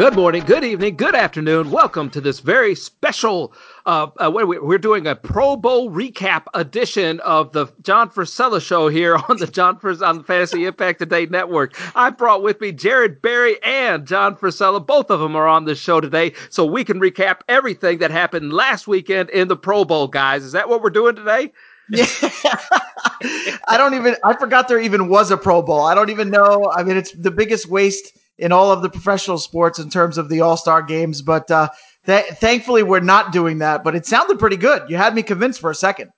Good morning, good evening, good afternoon. Welcome to this very special. Uh, uh, we're doing a Pro Bowl recap edition of the John Frisella show here on the John Fris- on the Fantasy Impact Today Network. I brought with me Jared Berry and John Frisella. Both of them are on the show today, so we can recap everything that happened last weekend in the Pro Bowl. Guys, is that what we're doing today? Yeah. I don't even I forgot there even was a Pro Bowl. I don't even know. I mean, it's the biggest waste in all of the professional sports in terms of the All Star games. But uh, th- thankfully, we're not doing that. But it sounded pretty good. You had me convinced for a second.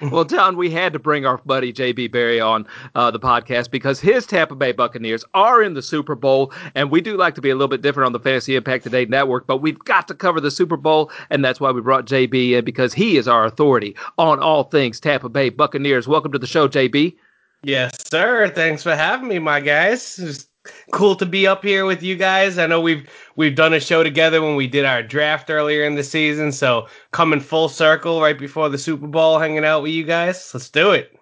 well, John, we had to bring our buddy JB Barry on uh, the podcast because his Tampa Bay Buccaneers are in the Super Bowl, and we do like to be a little bit different on the Fantasy Impact Today network, but we've got to cover the Super Bowl, and that's why we brought JB in because he is our authority on all things Tampa Bay Buccaneers. Welcome to the show, JB. Yes, sir. Thanks for having me, my guys. Just cool to be up here with you guys. I know we've we've done a show together when we did our draft earlier in the season, so coming full circle right before the Super Bowl, hanging out with you guys. Let's do it.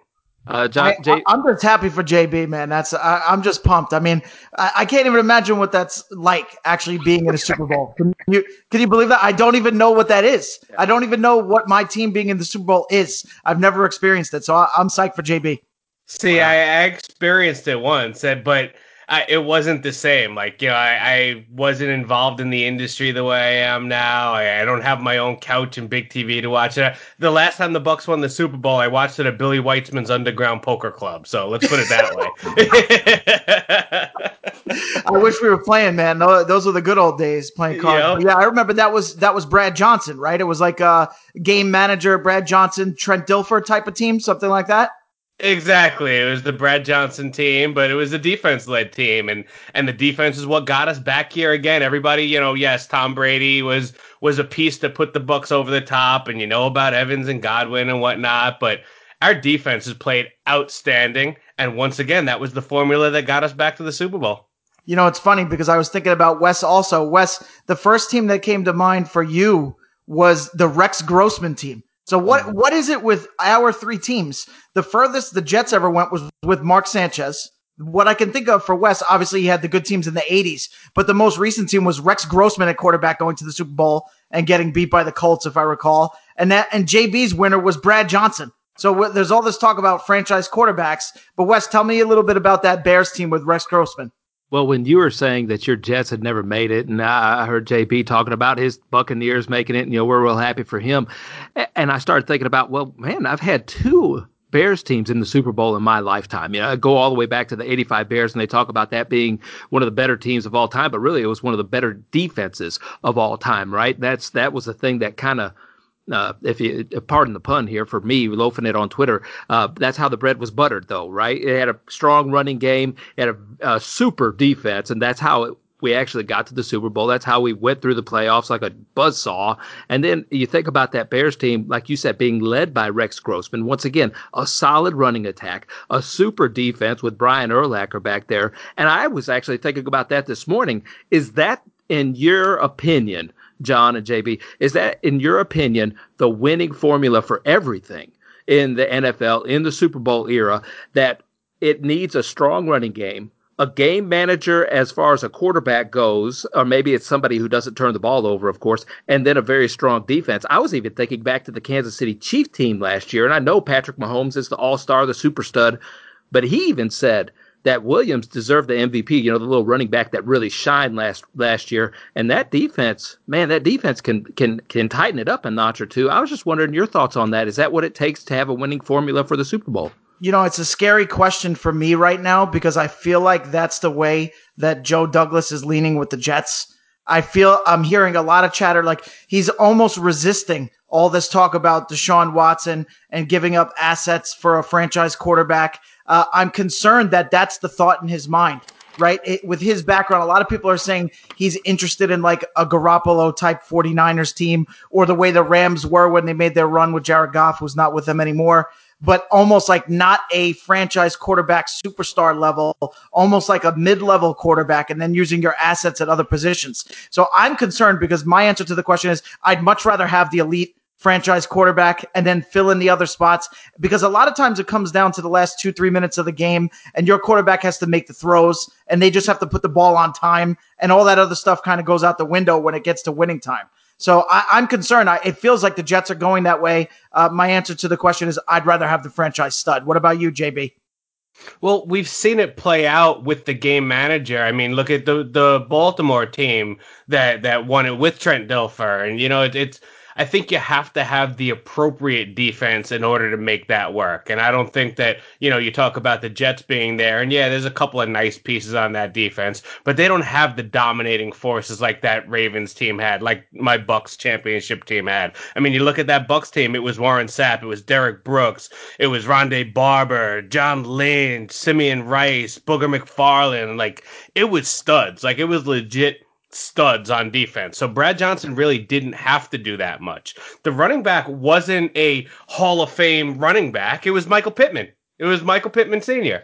Uh, John, I, am just happy for JB, man. That's I, am just pumped. I mean, I, I, can't even imagine what that's like actually being in a Super Bowl. Can you can you believe that? I don't even know what that is. I don't even know what my team being in the Super Bowl is. I've never experienced it, so I, am psyched for JB. See, wow. I, I experienced it once, but I, it wasn't the same. Like, you know, I, I, wasn't involved in the industry the way I am now. I, I, don't have my own couch and big TV to watch it. The last time the Bucs won the Super Bowl, I watched it at Billy Weitzman's Underground Poker Club. So let's put it that way. I wish we were playing, man. Those were the good old days playing cards. Yep. Yeah, I remember that was that was Brad Johnson, right? It was like a game manager, Brad Johnson, Trent Dilfer type of team, something like that. Exactly. It was the Brad Johnson team, but it was a defense led team and and the defense is what got us back here again. Everybody, you know, yes, Tom Brady was was a piece to put the Bucs over the top and you know about Evans and Godwin and whatnot, but our defense has played outstanding and once again that was the formula that got us back to the Super Bowl. You know, it's funny because I was thinking about Wes also. Wes, the first team that came to mind for you was the Rex Grossman team. So what mm-hmm. what is it with our three teams? The furthest the Jets ever went was with Mark Sanchez. What I can think of for Wes, obviously he had the good teams in the 80s, but the most recent team was Rex Grossman at quarterback going to the Super Bowl and getting beat by the Colts, if I recall. And that and JB's winner was Brad Johnson. So w- there's all this talk about franchise quarterbacks, but Wes, tell me a little bit about that Bears team with Rex Grossman. Well, when you were saying that your Jets had never made it, and I heard JB talking about his Buccaneers making it, and you know we're real happy for him, and I started thinking about, well, man, I've had two Bears teams in the Super Bowl in my lifetime. You know, I go all the way back to the 85 Bears and they talk about that being one of the better teams of all time, but really it was one of the better defenses of all time, right? That's that was the thing that kind of uh, if you pardon the pun here for me loafing it on Twitter, uh, that's how the bread was buttered, though, right? It had a strong running game, it had a, a super defense, and that's how it, we actually got to the Super Bowl. That's how we went through the playoffs like a buzzsaw. And then you think about that Bears team, like you said, being led by Rex Grossman. Once again, a solid running attack, a super defense with Brian Urlacher back there. And I was actually thinking about that this morning. Is that, in your opinion, John and JB, is that, in your opinion, the winning formula for everything in the NFL, in the Super Bowl era, that it needs a strong running game, a game manager as far as a quarterback goes, or maybe it's somebody who doesn't turn the ball over, of course, and then a very strong defense. I was even thinking back to the Kansas City Chief team last year, and I know Patrick Mahomes is the all star, the super stud, but he even said that Williams deserved the MVP. You know, the little running back that really shined last last year. And that defense, man, that defense can can can tighten it up a notch or two. I was just wondering your thoughts on that. Is that what it takes to have a winning formula for the Super Bowl? You know, it's a scary question for me right now because I feel like that's the way that Joe Douglas is leaning with the Jets. I feel I'm hearing a lot of chatter like he's almost resisting all this talk about Deshaun Watson and giving up assets for a franchise quarterback. Uh, I'm concerned that that's the thought in his mind, right? It, with his background, a lot of people are saying he's interested in like a Garoppolo type 49ers team or the way the Rams were when they made their run with Jared Goff, who's not with them anymore but almost like not a franchise quarterback superstar level, almost like a mid level quarterback, and then using your assets at other positions. So I'm concerned because my answer to the question is I'd much rather have the elite franchise quarterback and then fill in the other spots because a lot of times it comes down to the last two, three minutes of the game and your quarterback has to make the throws and they just have to put the ball on time and all that other stuff kind of goes out the window when it gets to winning time. So I, am concerned. I, it feels like the Jets are going that way. Uh, my answer to the question is I'd rather have the franchise stud. What about you, JB? Well, we've seen it play out with the game manager. I mean, look at the the Baltimore team that that won it with Trent Dilfer, and you know it, it's I think you have to have the appropriate defense in order to make that work. And I don't think that, you know, you talk about the Jets being there, and yeah, there's a couple of nice pieces on that defense, but they don't have the dominating forces like that Ravens team had, like my Bucs championship team had. I mean, you look at that Bucs team, it was Warren Sapp, it was Derrick Brooks, it was Rondé Barber, John Lynch, Simeon Rice, Booger McFarland. Like, it was studs. Like, it was legit studs on defense. So Brad Johnson really didn't have to do that much. The running back wasn't a Hall of Fame running back. It was Michael Pittman. It was Michael Pittman Sr.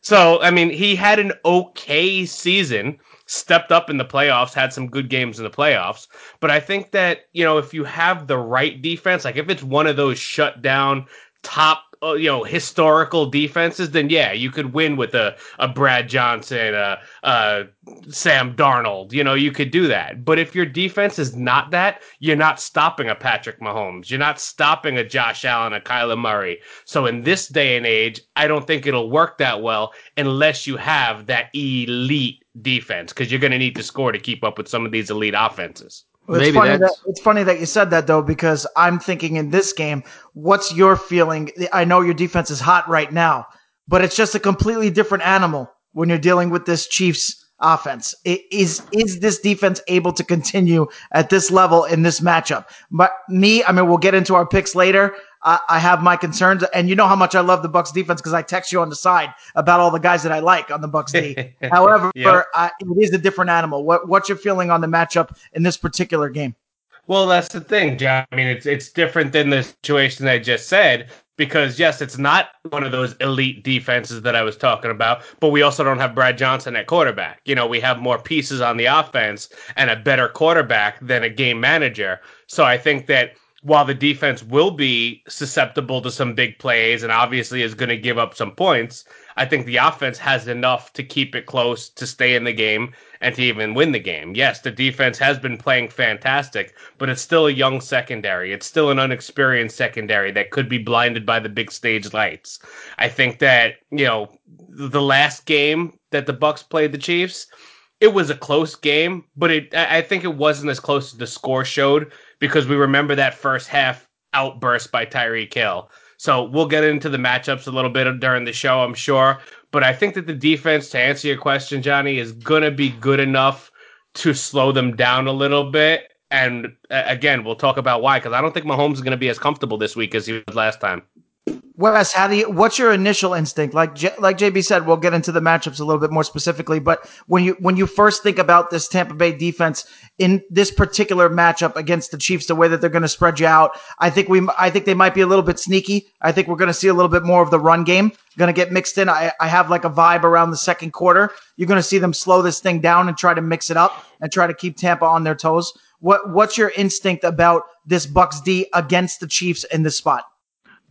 So, I mean, he had an okay season, stepped up in the playoffs, had some good games in the playoffs. But I think that, you know, if you have the right defense, like if it's one of those shut down top Uh, you know historical defenses, then yeah, you could win with a, a Brad Johnson, a, a Sam Darnold. You know, you could do that. But if your defense is not that, you're not stopping a Patrick Mahomes. You're not stopping a Josh Allen, a Kyler Murray. So in this day and age, I don't think it'll work that well unless you have that elite defense because you're going to need to score to keep up with some of these elite offenses. Well, it's, funny that, it's funny that you said that though, because I'm thinking in this game, what's your feeling? I know your defense is hot right now, but it's just a completely different animal when you're dealing with this Chiefs offense. Is is this defense able to continue at this level in this matchup? But me, I mean, we'll get into our picks later. I, I have my concerns, and you know how much I love the Bucs defense because I text you on the side about all the guys that I like on the Bucs D. However, yep. I, it is a different animal. What what's your feeling on the matchup in this particular game? Well, that's the thing, John. I mean, it's it's different than the situation I just said because yes, it's not one of those elite defenses that I was talking about, but we also don't have Brad Johnson at quarterback. You know, we have more pieces on the offense and a better quarterback than a game manager. So I think that while the defense will be susceptible to some big plays and obviously is going to give up some points, I think the offense has enough to keep it close to stay in the game and to even win the game. Yes, the defense has been playing fantastic, but it's still a young secondary. It's still an unexperienced secondary that could be blinded by the big stage lights. I think that, you know, the last game that the Bucs played the Chiefs, it was a close game, but it I think it wasn't as close as the score showed because we remember that first half outburst by Tyreek Hill. So we'll get into the matchups a little bit during the show, I'm sure. But I think that the defense, to answer your question, Johnny, is going to be good enough to slow them down a little bit. And again, we'll talk about why, because I don't think Mahomes is going to be as comfortable this week as he was last time. Wes, how do you? What's your initial instinct? Like J, like JB said, we'll get into the matchups a little bit more specifically. But when you when you first think about this Tampa Bay defense in this particular matchup against the Chiefs, the way that they're going to spread you out, I think we I think they might be a little bit sneaky. I think we're going to see a little bit more of the run game going to get mixed in. I, I have like a vibe around the second quarter. You're going to see them slow this thing down and try to mix it up and try to keep Tampa on their toes. What what's your instinct about this Bucs D against the Chiefs in this spot?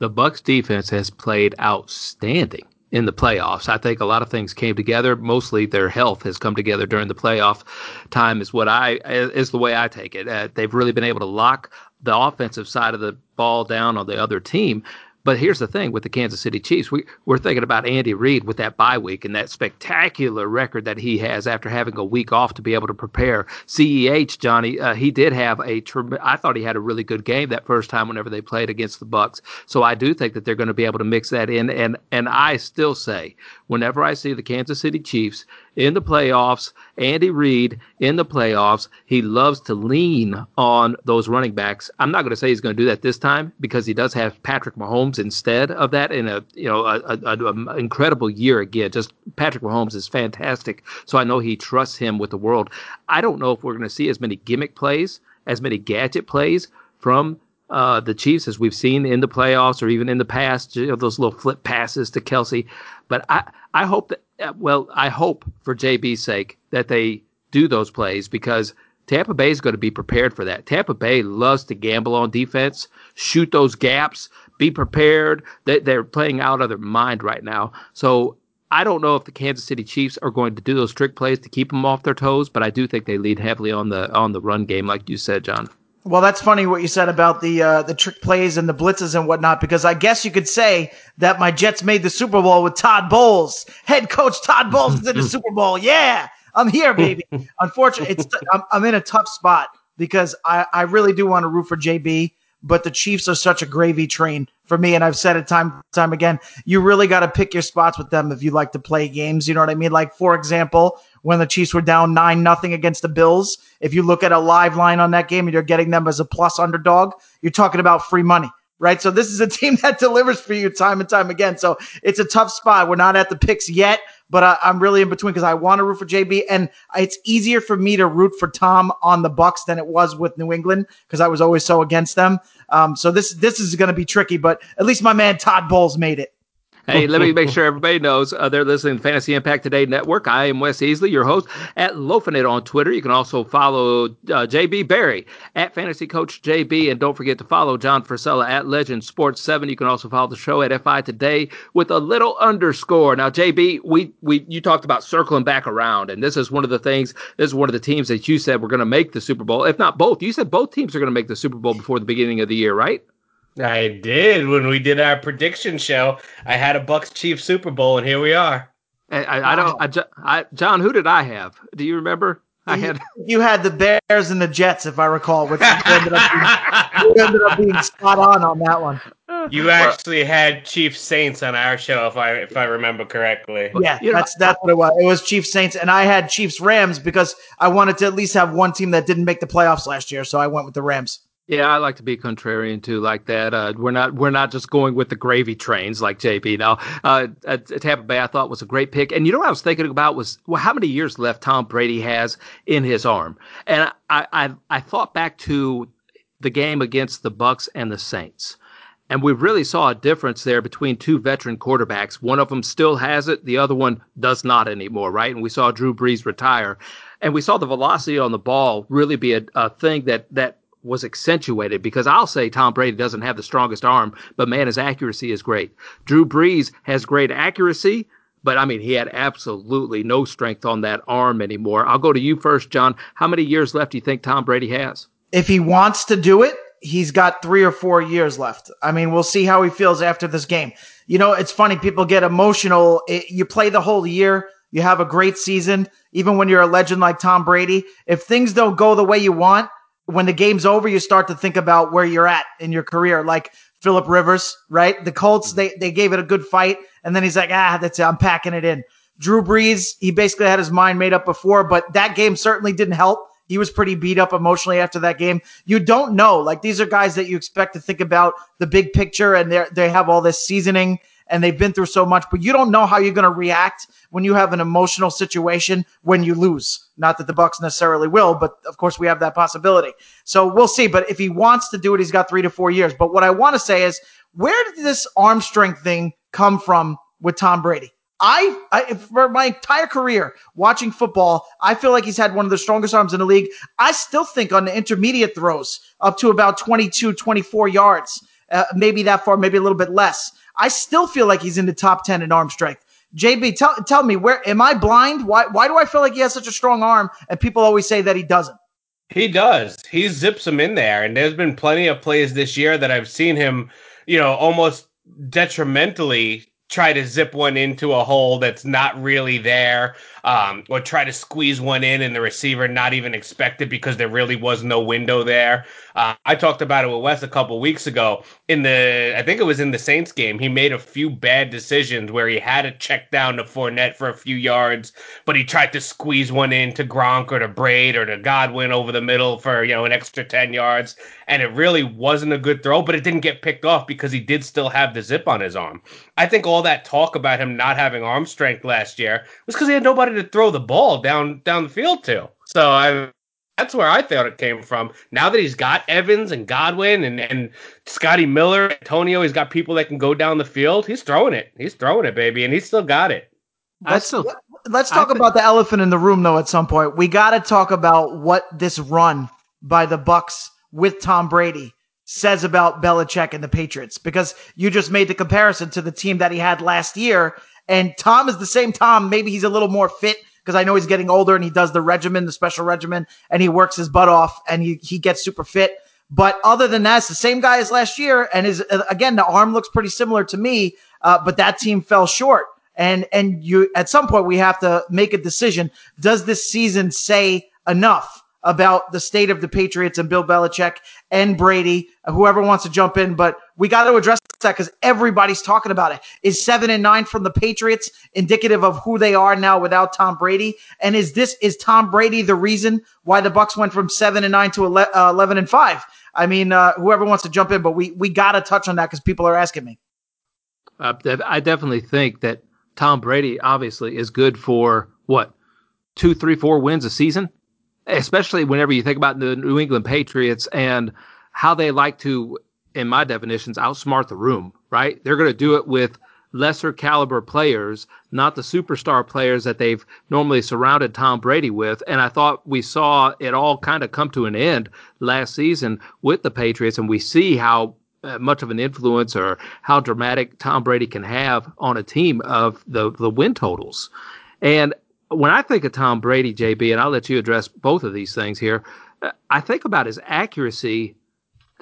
The Bucs defense has played outstanding in the playoffs. I think a lot of things came together. Mostly their health has come together during the playoff time. Is what I is the way I take it. Uh, they've really been able to lock the offensive side of the ball down on the other team. But here's the thing with the Kansas City Chiefs, we, we're thinking about Andy Reid with that bye week and that spectacular record that he has after having a week off to be able to prepare. CEH, Johnny, uh, he did have a, I thought he had a really good game that first time whenever they played against the Bucs. So I do think that they're going to be able to mix that in. And, and I still say, whenever I see the Kansas City Chiefs in the playoffs, Andy Reid in the playoffs, he loves to lean on those running backs. I'm not going to say he's going to do that this time because he does have Patrick Mahomes instead of that in a you know a, a incredible year again. Just Patrick Mahomes is fantastic, so I know he trusts him with the world. I don't know if we're going to see as many gimmick plays, as many gadget plays from uh, the Chiefs as we've seen in the playoffs or even in the past, you know, those little flip passes to Kelce. But I, I hope that, uh, well, I hope for JB's sake that they do those plays because Tampa Bay is going to be prepared for that. Tampa Bay loves to gamble on defense, shoot those gaps, be prepared. They, they're playing out of their mind right now. So I don't know if the Kansas City Chiefs are going to do those trick plays to keep them off their toes, but I do think they lead heavily on the on the run game, like you said, John. Well, that's funny what you said about the uh, the trick plays and the blitzes and whatnot, because I guess you could say that my Jets made the Super Bowl with Todd Bowles, head coach Todd Bowles is in the Super Bowl. Yeah, I'm here, baby. Unfortunately, it's I'm, I'm in a tough spot because I, I really do want to root for JB, but the Chiefs are such a gravy train for me, and I've said it time time again. You really got to pick your spots with them if you like to play games. You know what I mean? Like for example, when the Chiefs were down nine nothing against the Bills, if you look at a live line on that game and you're getting them as a plus underdog, you're talking about free money right? So this is a team that delivers for you time and time again. So it's a tough spot. We're not at the picks yet, but I, am really in between because I want to root for JB, and it's easier for me to root for Tom on the Bucs than it was with New England because I was always so against them. Um, so this this is going to be tricky, but at least my man Todd Bowles made it. Hey, let me make sure everybody knows uh, they're listening to Fantasy Impact Today Network. I am Wes Easley, your host at Loafing It on Twitter. You can also follow uh, JB Barry at Fantasy Coach JB, and don't forget to follow John Frisella at Legend Sports Seven. You can also follow the show at FI Today with a little underscore. Now, JB, we we you talked about circling back around, and this is one of the things. This is one of the teams that you said we're going to make the Super Bowl, if not both. You said both teams are going to make the Super Bowl before the beginning of the year, right? I did when we did our prediction show. I had a Bucs Chiefs Super Bowl, and here we are. I, I, I don't. I, I, John, who did I have? Do you remember? I had you had the Bears and the Jets, if I recall, which ended up being, ended up being spot on on that one. You actually had Chief Saints on our show, if I if I remember correctly. Yeah, that's that's what it was. It was Chief Saints, and I had Chiefs Rams because I wanted to at least have one team that didn't make the playoffs last year, so I went with the Rams. Yeah, I like to be contrarian too, like that. Uh, we're not we're not just going with the gravy trains like JB. Now, uh, Tampa Bay, I thought was a great pick, and you know what I was thinking about was well, how many years left Tom Brady has in his arm, and I I, I thought back to the game against the Bucs and the Saints. And we really saw a difference there between two veteran quarterbacks. One of them still has it, the other one does not anymore, right? And we saw Drew Brees retire. And we saw the velocity on the ball really be a, a thing that that was accentuated because I'll say Tom Brady doesn't have the strongest arm, but man, his accuracy is great. Drew Brees has great accuracy, but I mean, he had absolutely no strength on that arm anymore. I'll go to you first, John. How many years left do you think Tom Brady has? If he wants to do it, he's got three or four years left. I mean, we'll see how he feels after this game. You know, it's funny. People get emotional. It, you play the whole year. You have a great season. Even when you're a legend like Tom Brady, if things don't go the way you want, when the game's over, you start to think about where you're at in your career. Like Philip Rivers, right? The Colts, they, they gave it a good fight. And then he's like, ah, that's it. I'm packing it in. Drew Brees, he basically had his mind made up before, but that game certainly didn't help. He was pretty beat up emotionally after that game. You don't know. Like these are guys that you expect to think about the big picture and they they have all this seasoning and they've been through so much, but you don't know how you're going to react when you have an emotional situation when you lose. Not that the Bucs necessarily will, but of course we have that possibility. So we'll see. But if he wants to do it, he's got three to four years. But what I want to say is, where did this arm strength thing come from with Tom Brady? I, I, for my entire career watching football, I feel like he's had one of the strongest arms in the league. I still think on the intermediate throws up to about 22, 24 yards, uh, maybe that far, maybe a little bit less. I still feel like he's in the top 10 in arm strength. JB, tell tell me where am I blind? Why why do I feel like he has such a strong arm and people always say that he doesn't? He does. He zips them in there, and there's been plenty of plays this year that I've seen him, you know, almost detrimentally try to zip one into a hole that's not really there um, or try to squeeze one in and the receiver not even expect it because there really was no window there. Uh, I talked about it with Wes a couple weeks ago in the, I think it was in the Saints game. He made a few bad decisions where he had to check down to Fournette for a few yards, but he tried to squeeze one in to Gronk or to Brate or to Godwin over the middle for you know an extra ten yards, and it really wasn't a good throw, but it didn't get picked off because he did still have the zip on his arm. I think all that talk about him not having arm strength last year was because he had nobody to throw the ball down down the field to. So I that's where I thought it came from. Now that he's got Evans and Godwin and, and Scotty Miller, Antonio, he's got people that can go down the field. He's throwing it. He's throwing it, baby, and he's still got it. I still let's talk th- about the elephant in the room though. At some point, we got to talk about what this run by the Bucs with Tom Brady says about Belichick and the Patriots because you just made the comparison to the team that he had last year. And Tom is the same Tom. Maybe he's a little more fit because I know he's getting older and he does the regimen, the special regimen, and he works his butt off and he, he gets super fit. But other than that, it's the same guy as last year. And is again, the arm looks pretty similar to me, uh, but that team fell short. And, and you, at some point, we have to make a decision. Does this season say enough? About the state of the Patriots and Bill Belichick and Brady, whoever wants to jump in, but we got to address that because everybody's talking about it. Is seven and nine from the Patriots indicative of who they are now without Tom Brady? And is this is Tom Brady the reason why the Bucs went from seven and nine to uh, eleven and five? I mean, uh, whoever wants to jump in, but we we got to touch on that because people are asking me. Uh, I definitely think that Tom Brady obviously is good for what two, three, four wins a season especially whenever you think about the New England Patriots and how they like to, in my definitions, outsmart the room, right? They're going to do it with lesser caliber players, not the superstar players that they've normally surrounded Tom Brady with. And I thought we saw it all kind of come to an end last season with the Patriots, and we see how uh, much of an influence or how dramatic Tom Brady can have on a team of the the win totals. And when I think of Tom Brady, JB, and I'll let you address both of these things here, I think about his accuracy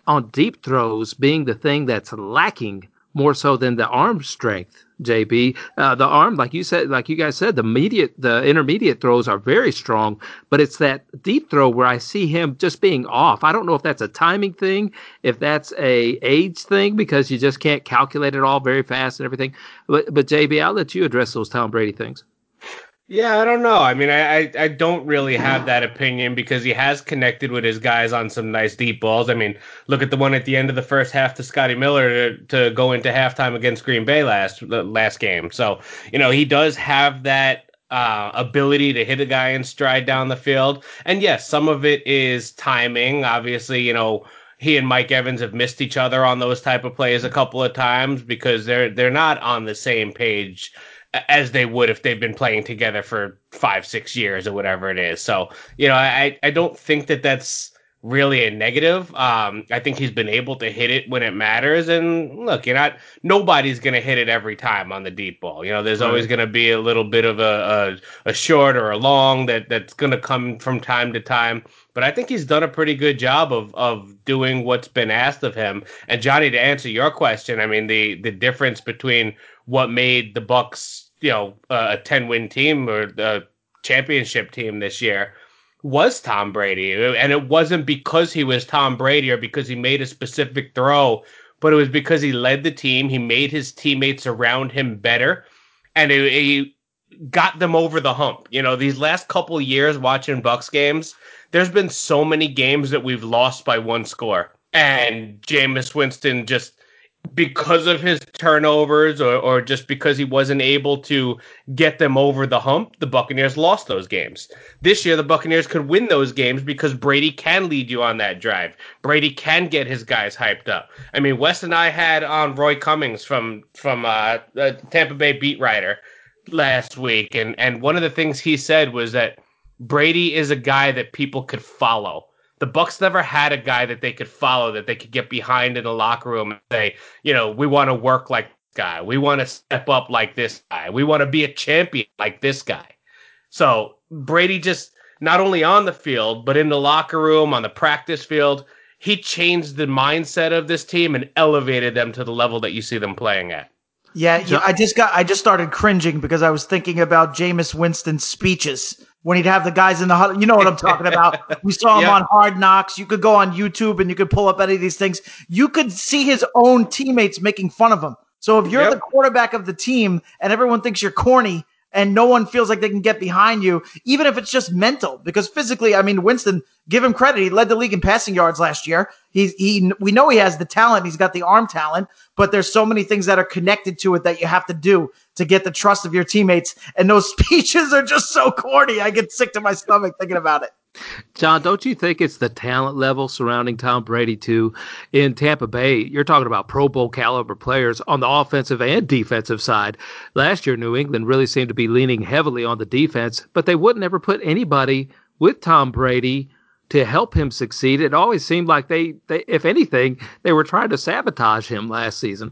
on deep throws being the thing that's lacking more so than the arm strength. JB, uh, the arm, like you said, like you guys said, the immediate, the intermediate throws are very strong, but it's that deep throw where I see him just being off. I don't know if that's a timing thing, if that's a age thing because you just can't calculate it all very fast and everything. But, but JB, I'll let you address those Tom Brady things. Yeah, I don't know. I mean, I, I, don't really have that opinion because he has connected with his guys on some nice deep balls. I mean, look at the one at the end of the first half to Scotty Miller to, to go into halftime against Green Bay last last game. So you know he does have that uh, ability to hit a guy in stride down the field. And yes, some of it is timing. Obviously, you know he and Mike Evans have missed each other on those type of plays a couple of times because they're they're not on the same page as they would if they've been playing together for five, six years or whatever it is. So, you know, I, I don't think that that's really a negative. Um, I think he's been able to hit it when it matters. And look, you're not, nobody's going to hit it every time on the deep ball. You know, there's right. always going to be a little bit of a, a, a short or a long that, that's going to come from time to time. But I think he's done a pretty good job of, of doing what's been asked of him. And Johnny, to answer your question, I mean, the, the difference between what made the Bucs, you know, a 10 win team or a championship team this year was Tom Brady. And it wasn't because he was Tom Brady or because he made a specific throw, but it was because he led the team. He made his teammates around him better. And he got them over the hump. You know, these last couple years watching Bucs games, there's been so many games that we've lost by one score. And Jameis Winston just because of his turnovers or, or just because he wasn't able to get them over the hump, the Buccaneers lost those games. This year, the Buccaneers could win those games because Brady can lead you on that drive. Brady can get his guys hyped up. I mean, Wes and I had on Roy Cummings from from uh, Tampa Bay beat writer last week, and and one of the things he said was that Brady is a guy that people could follow the Bucs never had a guy that they could follow that they could get behind in the locker room and say, you know, we want to work like this guy. We want to step up like this guy. We want to be a champion like this guy. So Brady just not only on the field, but in the locker room, on the practice field, he changed the mindset of this team and elevated them to the level that you see them playing at. Yeah, yeah, I just got I just started cringing because I was thinking about Jameis Winston's speeches when he'd have the guys in the huddle. You know what I'm talking about. We saw him yep. on Hard Knocks. You could go on YouTube and you could pull up any of these things. You could see his own teammates making fun of him. So if you're yep. the quarterback of the team and everyone thinks you're corny, and no one feels like they can get behind you, even if it's just mental. Because physically, I mean, Winston, give him credit. He led the league in passing yards last year. He's he we know he has the talent. He's got the arm talent, but there's so many things that are connected to it that you have to do to get the trust of your teammates. And those speeches are just so corny. I get sick to my stomach thinking about it. John, don't you think it's the talent level surrounding Tom Brady too? In Tampa Bay, you're talking about Pro Bowl caliber players on the offensive and defensive side. Last year, New England really seemed to be leaning heavily on the defense, but they wouldn't ever put anybody with Tom Brady to help him succeed. It always seemed like they, they if anything, they were trying to sabotage him last season.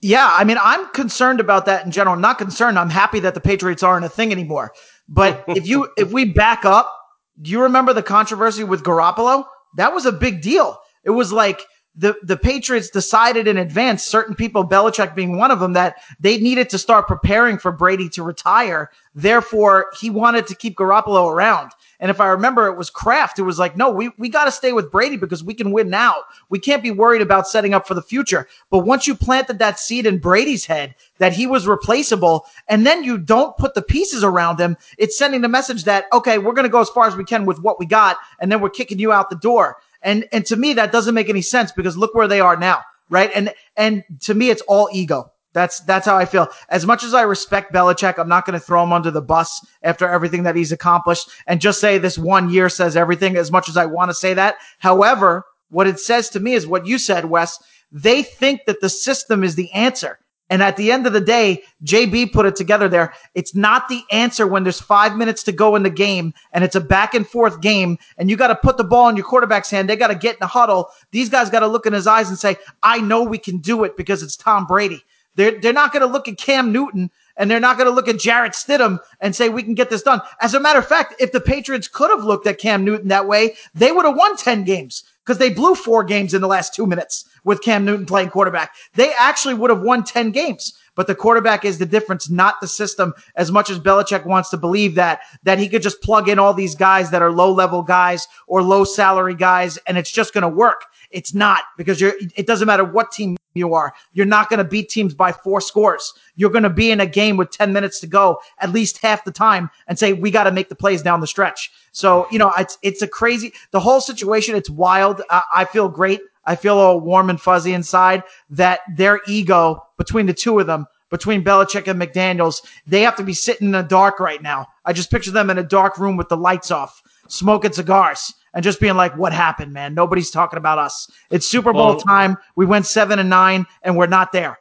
Yeah, I mean, I'm concerned about that in general. I'm Not concerned. I'm happy that the Patriots aren't a thing anymore. But if you if we back up do you remember the controversy with Garoppolo? That was a big deal. It was like the, the Patriots decided in advance, certain people, Belichick being one of them, that they needed to start preparing for Brady to retire. Therefore, he wanted to keep Garoppolo around. And if I remember, it was Kraft who was like, no, we, we got to stay with Brady because we can win now. We can't be worried about setting up for the future. But once you planted that seed in Brady's head that he was replaceable, and then you don't put the pieces around him, it's sending the message that, okay, we're going to go as far as we can with what we got, and then we're kicking you out the door. And and to me, that doesn't make any sense because look where they are now, right? And and to me, it's all ego. That's that's how I feel. As much as I respect Belichick, I'm not going to throw him under the bus after everything that he's accomplished and just say this one year says everything. As much as I want to say that, however, what it says to me is what you said, Wes. They think that the system is the answer. And at the end of the day, JB put it together there. It's not the answer when there's five minutes to go in the game and it's a back and forth game and you got to put the ball in your quarterback's hand. They got to get in the huddle. These guys got to look in his eyes and say, I know we can do it because it's Tom Brady. They're, they're not going to look at Cam Newton and they're not going to look at Jarrett Stidham and say, we can get this done. As a matter of fact, if the Patriots could have looked at Cam Newton that way, they would have won 10 games because they blew four games in the last two minutes with Cam Newton playing quarterback. They actually would have won 10 games. But the quarterback is the difference, not the system. As much as Belichick wants to believe that, that he could just plug in all these guys that are low level guys or low salary guys and it's just going to work. It's not because you're, it doesn't matter what team you are. You're not going to beat teams by four scores. You're going to be in a game with 10 minutes to go at least half the time and say, we got to make the plays down the stretch. So, you know, it's, it's a crazy, the whole situation. It's wild. I, I feel great. I feel all warm and fuzzy inside that their ego between the two of them, between Belichick and McDaniels, they have to be sitting in the dark right now. I just picture them in a dark room with the lights off, smoking cigars and just being like, what happened, man? Nobody's talking about us. It's Super Bowl well, time. We went seven and nine and we're not there.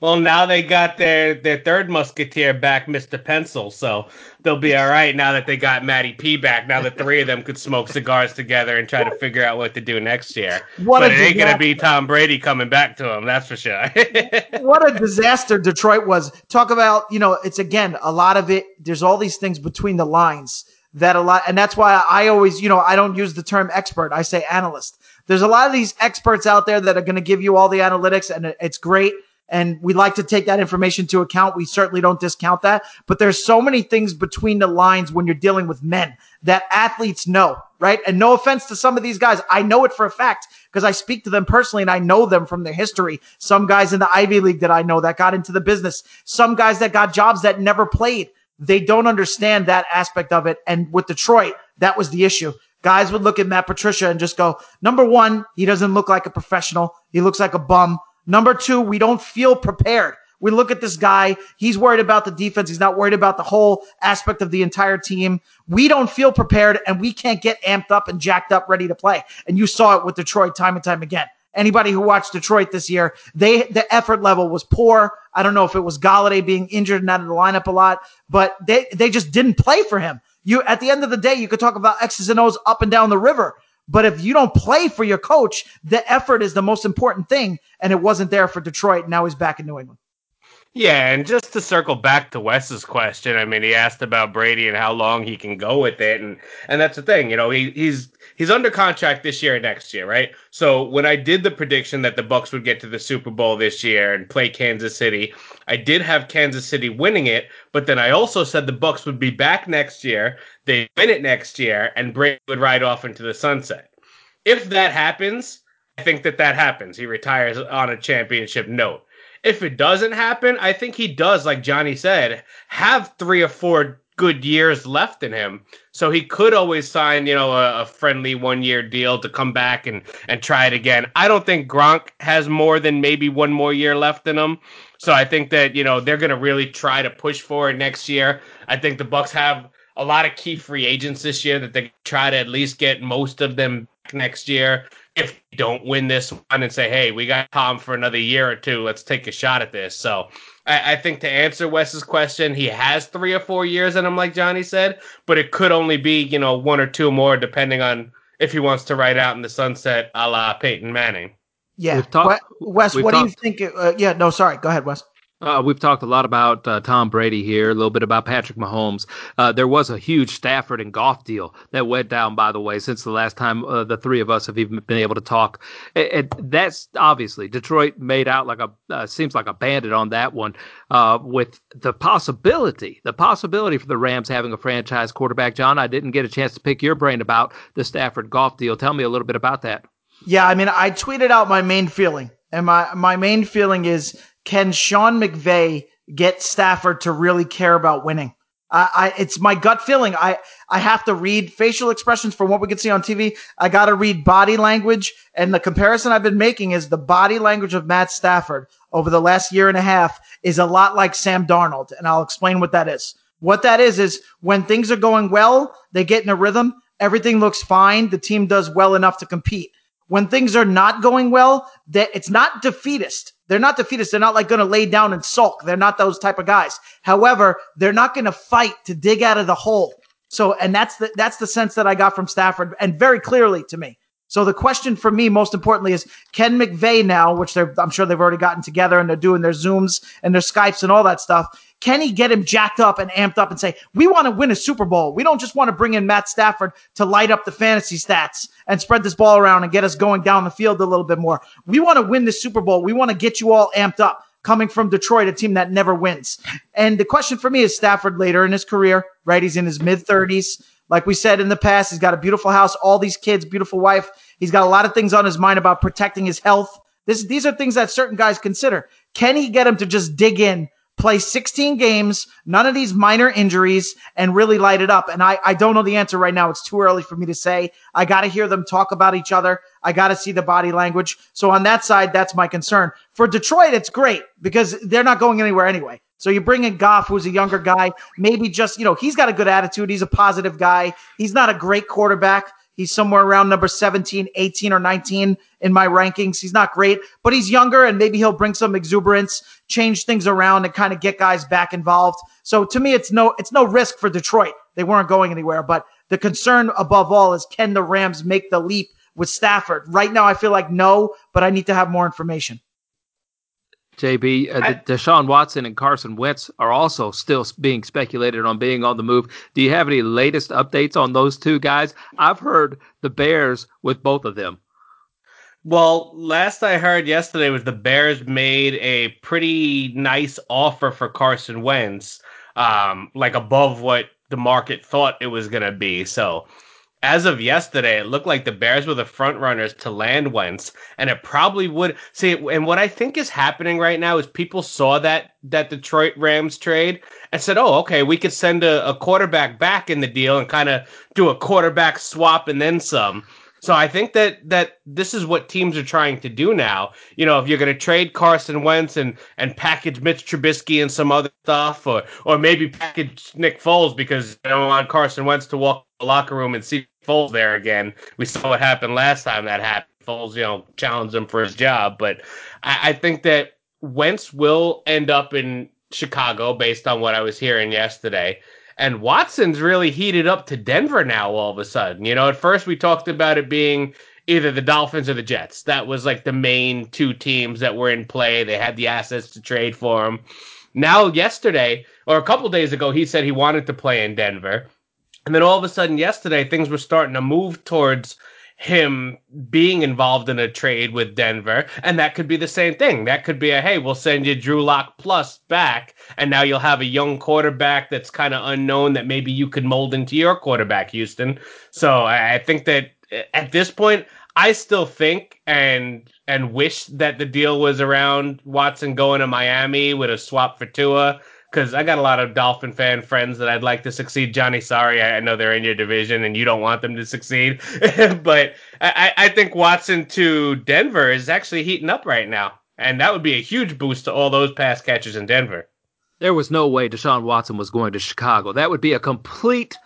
Well, now they got their their third musketeer back, Mr. Pencil, so they'll be all right now that they got Matty P back. Now the three of them could smoke cigars together and try to figure out what to do next year. What but it ain't gonna be Tom Brady coming back to him, that's for sure. what a disaster Detroit was. Talk about, you know, it's again a lot of it. There's all these things between the lines that a lot, and that's why I always, you know, I don't use the term expert. I say analyst. There's a lot of these experts out there that are going to give you all the analytics, and it's great and we like to take that information to account. We certainly don't discount that, but there's so many things between the lines when you're dealing with men that athletes know, right? And no offense to some of these guys. I know it for a fact because I speak to them personally and I know them from their history. Some guys in the Ivy League that I know that got into the business, some guys that got jobs that never played. They don't understand that aspect of it. And with Detroit, that was the issue. Guys would look at Matt Patricia and just go, number one, he doesn't look like a professional. He looks like a bum. Number two, we don't feel prepared. We look at this guy. He's worried about the defense. He's not worried about the whole aspect of the entire team. We don't feel prepared and we can't get amped up and jacked up ready to play. And you saw it with Detroit time and time again. Anybody who watched Detroit this year, they the effort level was poor. I don't know if it was Golladay being injured and out of the lineup a lot, but they they just didn't play for him. You at the end of the day, you could talk about X's and O's up and down the river. But if you don't play for your coach, the effort is the most important thing. And it wasn't there for Detroit. Now he's back in New England. Yeah, and just to circle back to Wes's question, I mean, he asked about Brady and how long he can go with it, and and that's the thing, you know, he, he's he's under contract this year and next year, right? So when I did the prediction that the Bucs would get to the Super Bowl this year and play Kansas City, I did have Kansas City winning it, but then I also said the Bucs would be back next year, they win it next year, and Brady would ride off into the sunset. If that happens, I think that that happens. He retires on a championship note. If it doesn't happen, I think he does, like Johnny said, have three or four good years left in him. So he could always sign, you know, a, a, friendly one year deal to come back and, and try it again. I don't think Gronk has more than maybe one more year left in him. So I think that, you know, they're going to really try to push for it next year. I think the Bucs have a lot of key free agents this year that they try to at least get most of them next year if they don't win this one and say, hey, we got Tom for another year or two. Let's take a shot at this. So I, I, think to answer Wes's question, he has three or four years in him, like Johnny said, but it could only be, you know, one or two more depending on if he wants to ride out in the sunset a la Peyton Manning. Yeah. Talked, Wes, what talked, do you think? Uh, yeah, no, sorry. Go ahead, Wes. Uh, we've talked a lot about uh, Tom Brady here, a little bit about Patrick Mahomes. Uh, there was a huge Stafford and Goff deal that went down, by the way, since the last time uh, the three of us have even been able to talk. It, that's obviously Detroit made out like a uh, seems like a bandit on that one. Uh, with the possibility, the possibility for the Rams having a franchise quarterback. John, I didn't get a chance to pick your brain about the Stafford Goff deal. Tell me a little bit about that. Yeah, I mean, I tweeted out my main feeling, and my my main feeling is can Sean McVay get Stafford to really care about winning? I, I, it's my gut feeling. I, I have to read facial expressions from what we can see on TV. I got to read body language. And the comparison I've been making is the body language of Matt Stafford over the last year and a half is a lot like Sam Darnold. And I'll explain what that is. What that is, is when things are going well, they get in a rhythm. Everything looks fine. The team does well enough to compete. When things are not going well, that it's not defeatist. They're not defeatist. They're not like going to lay down and sulk. They're not those type of guys. However, they're not going to fight to dig out of the hole. So, and that's the, that's the sense that I got from Stafford and very clearly to me. So the question for me, most importantly, is Ken McVay now, which I'm sure they've already gotten together and they're doing their Zooms and their Skypes and all that stuff. Can he get him jacked up and amped up and say, we want to win a Super Bowl. We don't just want to bring in Matt Stafford to light up the fantasy stats and spread this ball around and get us going down the field a little bit more. We want to win the Super Bowl. We want to get you all amped up coming from Detroit, a team that never wins. And the question for me is Stafford later in his career, right? He's in his mid 30s. Like we said in the past, he's got a beautiful house, all these kids, beautiful wife. He's got a lot of things on his mind about protecting his health. This, these are things that certain guys consider. Can he get him to just dig in play 16 games, none of these minor injuries, and really light it up? And I, I don't know the answer right now. It's too early for me to say. I got to hear them talk about each other. I got to see the body language. So on that side, that's my concern. For Detroit, it's great because they're not going anywhere anyway. So you bring in Goff, who's a younger guy, maybe just, you know, he's got a good attitude. He's a positive guy. He's not a great quarterback. He's somewhere around number 17, 18, or 19 in my rankings. He's not great, but he's younger and maybe he'll bring some exuberance, change things around and kind of get guys back involved. So to me, it's no, it's no risk for Detroit. They weren't going anywhere, but the concern above all is can the Rams make the leap with Stafford? Right now, I feel like no, but I need to have more information. JB, uh, I, Deshaun Watson and Carson Wentz are also still being speculated on being on the move. Do you have any latest updates on those two guys? I've heard the Bears with both of them. Well, last I heard yesterday was the Bears made a pretty nice offer for Carson Wentz, um, like above what the market thought it was going to be. So as of yesterday, it looked like the Bears were the front runners to land Wentz, and it probably would see. And what I think is happening right now is people saw that that Detroit Rams trade and said, "Oh, okay, we could send a, a quarterback back in the deal and kind of do a quarterback swap and then some." So I think that that this is what teams are trying to do now. You know, if you're going to trade Carson Wentz and and package Mitch Trubisky and some other stuff, or or maybe package Nick Foles because you don't want Carson Wentz to walk the locker room and see Foles there again. We saw what happened last time that happened. Foles, you know, challenged him for his job, but I, I think that Wentz will end up in Chicago based on what I was hearing yesterday. And Watson's really heated up to Denver now all of a sudden. You know, at first we talked about it being either the Dolphins or the Jets. That was like the main two teams that were in play. They had the assets to trade for him. Now, yesterday, or a couple days ago, he said he wanted to play in Denver. And then all of a sudden, yesterday, things were starting to move towards him being involved in a trade with Denver. And that could be the same thing. That could be a hey, we'll send you Drew Lock plus back. And now you'll have a young quarterback that's kind of unknown that maybe you could mold into your quarterback, Houston. So I think that uh, at this point, I still think and and wish that the deal was around Watson going to Miami with a swap for Tua because I got a lot of Dolphin fan friends that I'd like to succeed. Johnny, sorry, I know they're in your division and you don't want them to succeed, but I, I think Watson to Denver is actually heating up right now, and that would be a huge boost to all those pass catchers in Denver. There was no way Deshaun Watson was going to Chicago. That would be a complete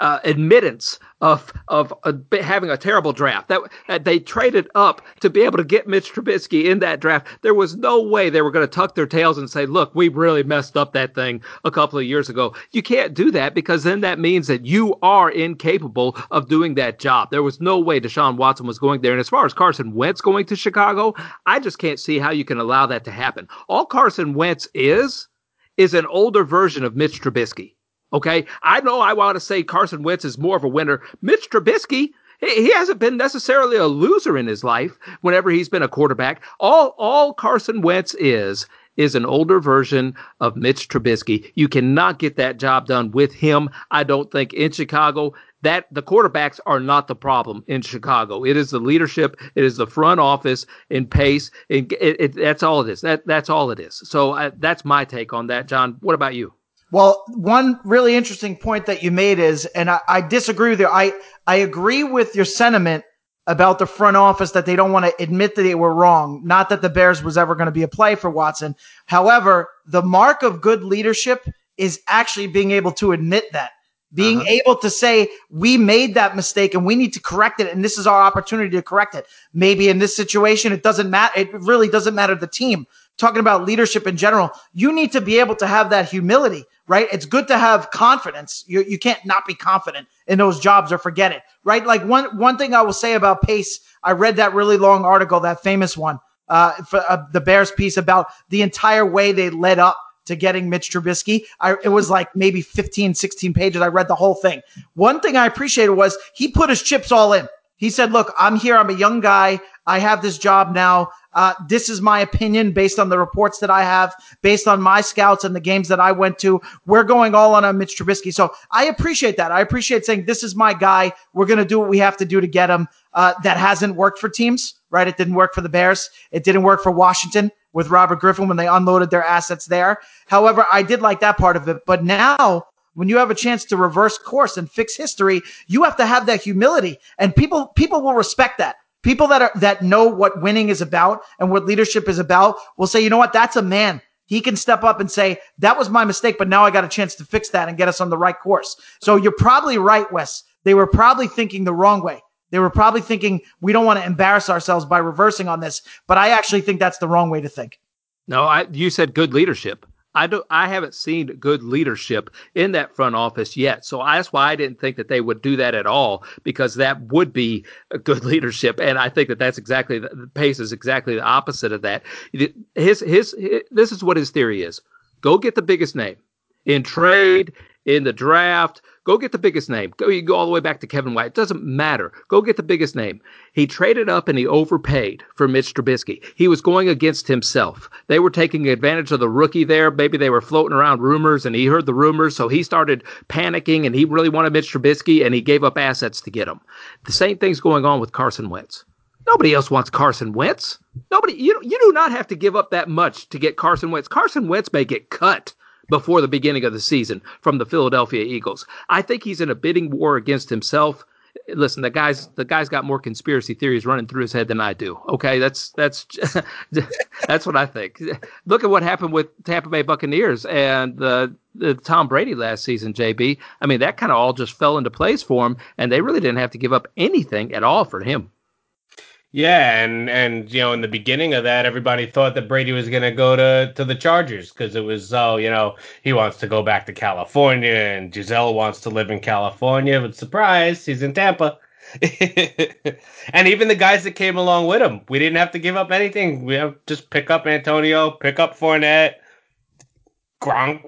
uh, admittance of of uh, having a terrible draft. That, they traded up to be able to get Mitch Trubisky in that draft. There was no way they were going to tuck their tails and say, "Look, we really messed up that thing a couple of years ago." You can't do that because then that means that you are incapable of doing that job. There was no way Deshaun Watson was going there. And as far as Carson Wentz going to Chicago, I just can't see how you can allow that to happen. All Carson Wentz is is an older version of Mitch Trubisky. Okay. I know I want to say Carson Wentz is more of a winner. Mitch Trubisky, he hasn't been necessarily a loser in his life whenever he's been a quarterback. All, all Carson Wentz is, is an older version of Mitch Trubisky. You cannot get that job done with him. I don't think in Chicago that the quarterbacks are not the problem in Chicago. It is the leadership. It is the front office in Pace. It, it, it, that's all it is. That, that's all it is. So uh, that's my take on that. John, what about you? Well, one really interesting point that you made is, and I, I, disagree with you. I, I agree with your sentiment about the front office that they don't want to admit that they were wrong. Not that the Bears was ever going to be a play for Watson. However, the mark of good leadership is actually being able to admit that. Being uh-huh. able to say, we made that mistake and we need to correct it. And this is our opportunity to correct it. Maybe in this situation, it doesn't matter. It really doesn't matter the team talking about leadership in general, you need to be able to have that humility, right? It's good to have confidence. You, you can't not be confident in those jobs or forget it, right? Like one, one thing I will say about Pace, I read that really long article, that famous one, uh, for uh, the Bears piece about the entire way they led up to getting Mitch Trubisky. I, it was like maybe 15, 16 pages. I read the whole thing. One thing I appreciated was he put his chips all in. He said, look, I'm here. I'm a young guy. I have this job now. Uh, this is my opinion based on the reports that I have, based on my scouts and the games that I went to. We're going all on a Mitch Trubisky. So I appreciate that. I appreciate saying, this is my guy. We're going to do what we have to do to get him. Uh, that hasn't worked for teams, right? It didn't work for the Bears. It didn't work for Washington with Robert Griffin when they unloaded their assets there. However, I did like that part of it. But now when you have a chance to reverse course and fix history, you have to have that humility and people, people will respect that. People that are, that know what winning is about and what leadership is about will say, you know what? That's a man. He can step up and say, that was my mistake, but now I got a chance to fix that and get us on the right course. So you're probably right, Wes. They were probably thinking the wrong way. They were probably thinking we don't want to embarrass ourselves by reversing on this, but I actually think that's the wrong way to think. No, I, you said good leadership. I do I haven't seen good leadership in that front office yet. So that's why I didn't think that they would do that at all because that would be good leadership. And I think that that's exactly the Pace is exactly the opposite of that. His, his, his this is what his theory is. Go get the biggest name in trade, in the draft, Go get the biggest name. Go, you go all the way back to Kevin White. It doesn't matter. Go get the biggest name. He traded up and he overpaid for Mitch Trubisky. He was going against himself. They were taking advantage of the rookie there. Maybe they were floating around rumors and he heard the rumors. So he started panicking and he really wanted Mitch Trubisky and he gave up assets to get him. The same thing's going on with Carson Wentz. Nobody else wants Carson Wentz. Nobody, you, you do not have to give up that much to get Carson Wentz. Carson Wentz may get cut before the beginning of the season from the Philadelphia Eagles. I think he's in a bidding war against himself. Listen, the guy's the guy's got more conspiracy theories running through his head than I do. Okay, that's that's that's what I think. Look at what happened with Tampa Bay Buccaneers and the, the Tom Brady last season, JB. I mean, that kind of all just fell into place for him, and they really didn't have to give up anything at all for him. Yeah, and and you know, in the beginning of that, everybody thought that Brady was going to go to to the Chargers because it was oh, you know, he wants to go back to California, and Gisele wants to live in California. But surprise, he's in Tampa. and even the guys that came along with him, we didn't have to give up anything. We have just pick up Antonio, pick up Fournette, Gronk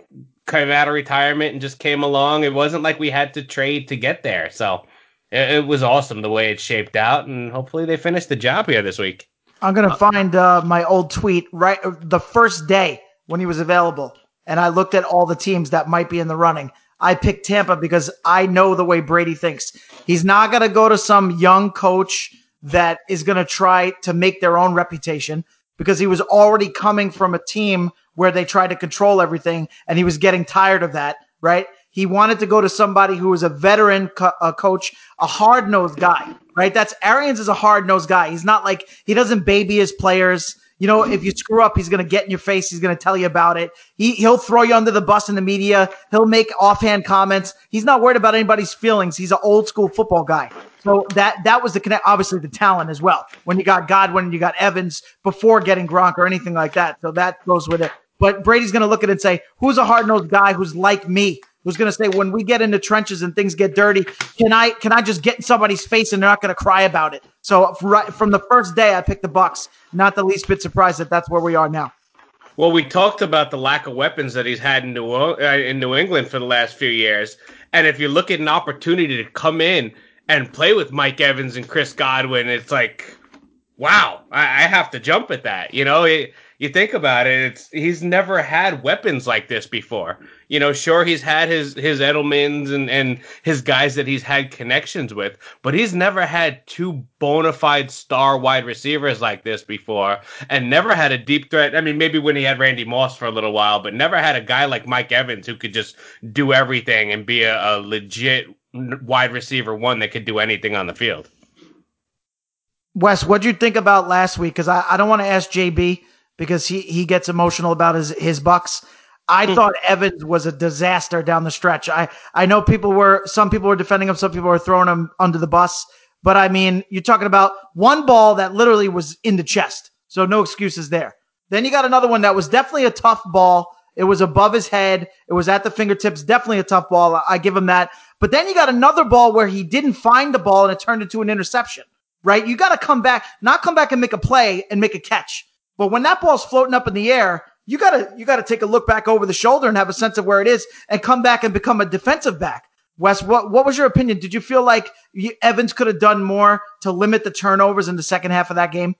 came out of retirement and just came along. It wasn't like we had to trade to get there. So it, it was awesome the way it shaped out, and hopefully they finish the job here this week. I'm gonna find uh, my old tweet right the first day when he was available, and I looked at all the teams that might be in the running. I picked Tampa because I know the way Brady thinks. He's not gonna go to some young coach that is gonna try to make their own reputation because he was already coming from a team where they tried to control everything, and he was getting tired of that. Right? He wanted to go to somebody who was a veteran co- a coach, a hard nosed guy, right? That's Arians is a hard nosed guy. He's not like he doesn't baby his players. You know, if you screw up, he's going to get in your face. He's going to tell you about it. He, he'll throw you under the bus in the media. He'll make offhand comments. He's not worried about anybody's feelings. He's an old school football guy. So that that was the connect. Obviously, the talent as well. When you got Godwin, you got Evans before getting Gronk or anything like that. So that goes with it. But Brady's going to look at it and say, "Who's a hard nosed guy who's like me?" Who's going to say, "When we get into trenches and things get dirty, can I can I just get in somebody's face and they're not going to cry about it?" So right from the first day, I picked the Bucs. Not the least bit surprised that that's where we are now. Well, we talked about the lack of weapons that he's had in New uh, in New England for the last few years, and if you look at an opportunity to come in and play with Mike Evans and Chris Godwin, it's like, wow, I, I have to jump at that. You know, it, you think about it, it's he's never had weapons like this before. You know, sure he's had his his Edelmans and and his guys that he's had connections with, but he's never had two bona fide star wide receivers like this before, and never had a deep threat. I mean, maybe when he had Randy Moss for a little while, but never had a guy like Mike Evans who could just do everything and be a, a legit wide receiver one that could do anything on the field. Wes, what'd you think about last week? Because I, I don't want to ask JB because he, he gets emotional about his, his Bucs. I hmm. thought Evans was a disaster down the stretch. I, I know people were some people were defending him, some people were throwing him under the bus. But I mean, you're talking about one ball that literally was in the chest. So no excuses there. Then you got another one that was definitely a tough ball. It was above his head. It was at the fingertips. Definitely a tough ball. I give him that. But then you got another ball where he didn't find the ball and it turned into an interception, right? You got to come back, not come back and make a play and make a catch. But when that ball's floating up in the air, you gotta you gotta take a look back over the shoulder and have a sense of where it is and come back and become a defensive back. Wes, what what was your opinion? Did you feel like Evans could have done more to limit the turnovers in the second half of that game?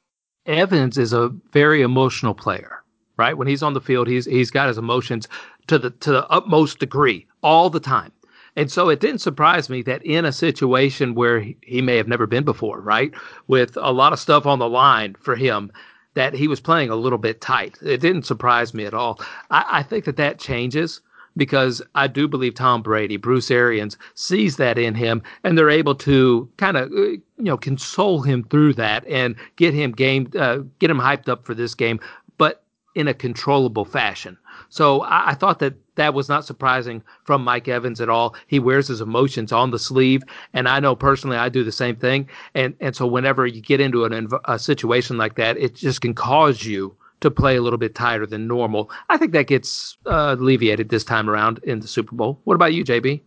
Evans is a very emotional player, right? When he's on the field, he's he's got his emotions to the to the utmost degree all the time. And so it didn't surprise me that in a situation where he may have never been before, right, with a lot of stuff on the line for him, that he was playing a little bit tight. It didn't surprise me at all. I, I think that that changes because I do believe Tom Brady, Bruce Arians sees that in him, and they're able to kind of uh, you know console him through that and get him game, uh, get him hyped up for this game, but in a controllable fashion. So I, I thought that that was not surprising from Mike Evans at all. He wears his emotions on the sleeve, and I know personally I do the same thing. And and so whenever you get into an, a situation like that, it just can cause you to play a little bit tighter than normal. I think that gets uh, alleviated this time around in the Super Bowl. What about you, JB?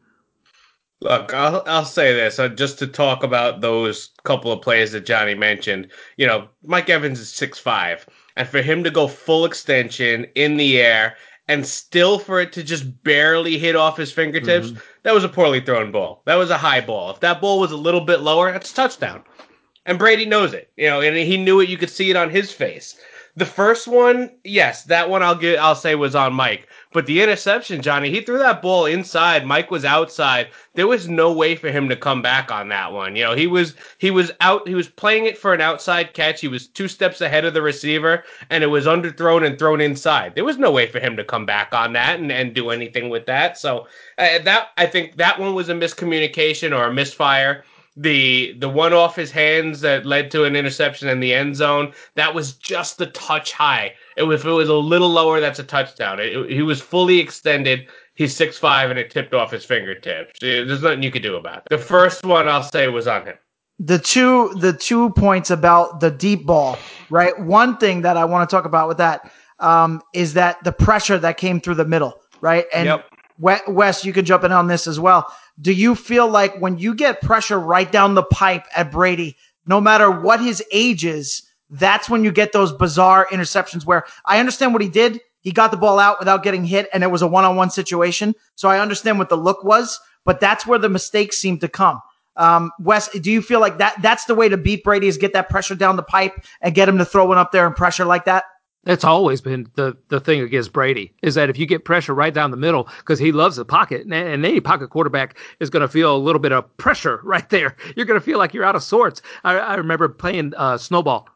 Look, I'll I'll say this uh, just to talk about those couple of plays that Johnny mentioned. You know, Mike Evans is six five, and for him to go full extension in the air and still for it to just barely hit off his fingertips, mm-hmm. that was a poorly thrown ball. That was a high ball. If that ball was a little bit lower, that's a touchdown. And Brady knows it, you know, and he knew it. You could see it on his face. The first one, yes, that one I'll get. I'll say was on Mike. But the interception, Johnny, he threw that ball inside. Mike was outside. There was no way for him to come back on that one. You know, he was he was out. He was playing it for an outside catch. He was two steps ahead of the receiver, and it was underthrown and thrown inside. There was no way for him to come back on that and, and do anything with that. So uh, that I think that one was a miscommunication or a misfire the the one off his hands that led to an interception in the end zone that was just a touch high if it was a little lower that's a touchdown. It, he was fully extended. He's six five and it tipped off his fingertips. There's nothing you could do about it. The first one i'll say was on him. The two the two points about the deep ball right? One thing that i want to talk about with that um, is that the pressure that came through the middle right? And yep. wes you can jump in on this as well. Do you feel like when you get pressure right down the pipe at Brady, no matter what his age is, that's when you get those bizarre interceptions where I understand what he did. He got the ball out without getting hit and it was a one on one situation. So I understand what the look was, but that's where the mistakes seem to come. Um, Wes, do you feel like that that's the way to beat Brady is get that pressure down the pipe and get him to throw one up there and pressure like that? That's always been the, the thing against Brady is that if you get pressure right down the middle, because he loves the pocket, and, and any pocket quarterback is going to feel a little bit of pressure right there. You're going to feel like you're out of sorts. I, I remember playing uh, snowball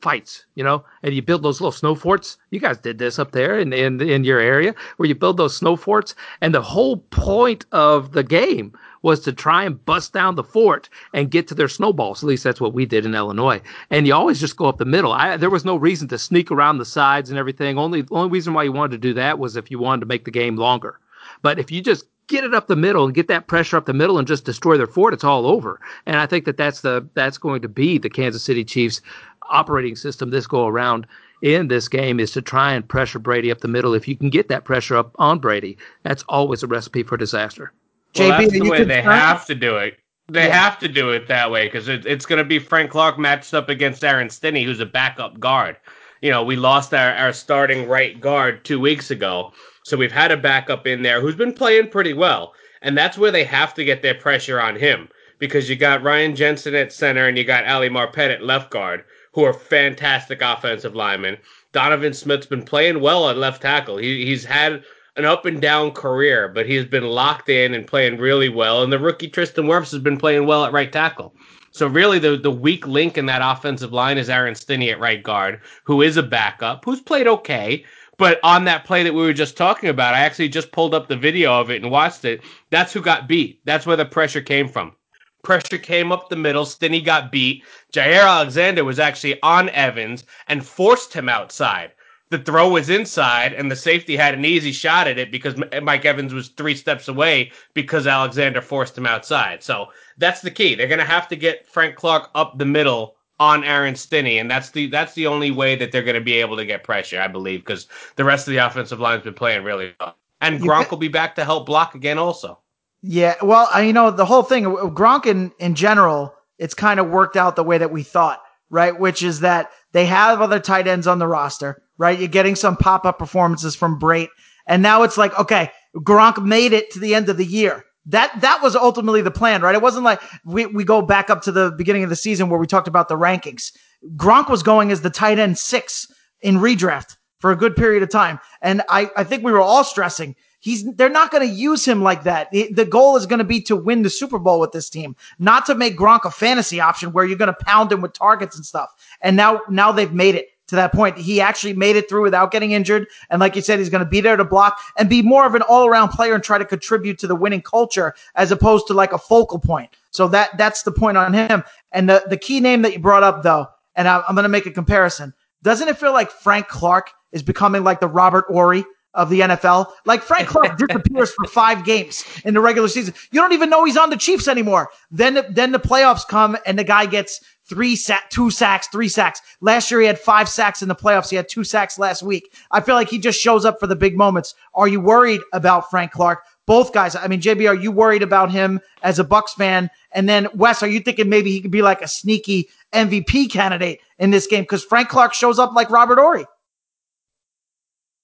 fights, you know, and you build those little snow forts. You guys did this up there in, in in your area where you build those snow forts, and the whole point of the game was to try and bust down the fort and get to their snowballs. At least that's what we did in Illinois. And you always just go up the middle. I, there was no reason to sneak around the sides and everything. Only only reason why you wanted to do that was if you wanted to make the game longer. But if you just get it up the middle and get that pressure up the middle and just destroy their fort, it's all over. And I think that that's the that's going to be the Kansas City Chiefs operating system this go around in this game is to try and pressure Brady up the middle. If you can get that pressure up on Brady, that's always a recipe for disaster. Well, JB, that's the way they have to do it. They yeah. have to do it that way because it, it's going to be Frank Clark matched up against Aaron Stinnie, who's a backup guard. You know, we lost our, our starting right guard two weeks ago. So we've had a backup in there who's been playing pretty well. And that's where they have to get their pressure on him because you got Ryan Jensen at center and you got Ali Marpet at left guard, who are fantastic offensive linemen. Donovan Smith's been playing well at left tackle. He, he's had an up and down career, but he's been locked in and playing really well. And the rookie Tristan Wirfs has been playing well at right tackle. So really, the the weak link in that offensive line is Aaron Stinnie at right guard, who is a backup, who's played okay. But on that play that we were just talking about, I actually just pulled up the video of it and watched it. That's who got beat. That's where the pressure came from. Pressure came up the middle. Stinnie got beat. Jaire Alexander was actually on Evans and forced him outside the throw was inside and the safety had an easy shot at it because Mike Evans was three steps away because Alexander forced him outside. So that's the key. They're going to have to get Frank Clark up the middle on Aaron Stinnie, and that's the that's the only way that they're going to be able to get pressure, I believe, because the rest of the offensive line's been playing really well. And Gronk will be back to help block again, also. Yeah, well, you know, the whole thing, uh, Gronk in in general, it's kind of worked out the way that we thought, right? Which is that they have other tight ends on the roster right? You're getting some pop up performances from Brate. And now it's like, okay, Gronk made it to the end of the year. That that was ultimately the plan, right? It wasn't like we, we go back up to the beginning of the season where we talked about the rankings. Gronk was going as the tight end six in redraft for a good period of time. And I, I think we were all stressing he's they're not going to use him like that. The, the goal is going to be to win the Super Bowl with this team, not to make Gronk a fantasy option where you're going to pound him with targets and stuff. And now now they've made it to that point. He actually made it through without getting injured. And like you said, he's going to be there to block and be more of an all around player and try to contribute to the winning culture as opposed to like a focal point. So that, that's the point on him. And the, the key name that you brought up though, and I, I'm going to make a comparison. Doesn't it feel like Frank Clark is becoming like the Robert Horry of the NFL. Like Frank Clark disappears for five games in the regular season. You don't even know he's on the Chiefs anymore. Then, then the playoffs come and the guy gets three sack, two sacks, three sacks. Last year he had five sacks in the playoffs. He had two sacks last week. I feel like he just shows up for the big moments. Are you worried about Frank Clark? Both guys. I mean, JB, are you worried about him as a Bucs fan? And then Wes, are you thinking maybe he could be like a sneaky MVP candidate in this game? Because Frank Clark shows up like Robert Horry.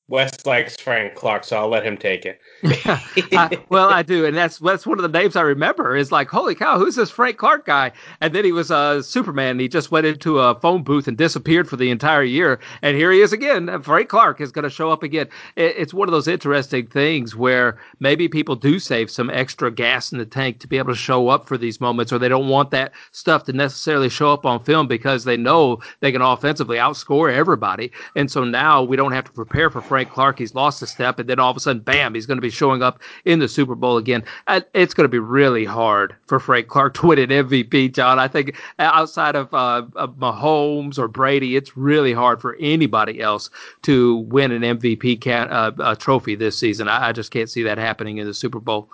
Wes likes Frank Clark, so I'll let him take it. well, I do, and that's that's one of the names I remember. Is like, holy cow, who's this Frank Clark guy? And then he was a uh, Superman. He just went into a phone booth and disappeared for the entire year. And here he is again. Frank Clark is going to show up again. It, it's one of those interesting things where maybe people do save some extra gas in the tank to be able to show up for these moments, or they don't want that stuff to necessarily show up on film because they know they can offensively outscore everybody. And so now we don't have to prepare for. Frank Clark. He's lost a step, and then all of a sudden, bam, he's going to be showing up in the Super Bowl again. It's going to be really hard for Frank Clark to win an MVP, John. I think outside of, uh, of Mahomes or Brady, it's really hard for anybody else to win an MVP can, uh, uh, trophy this season. I, I, just can't see that happening in the Super Bowl.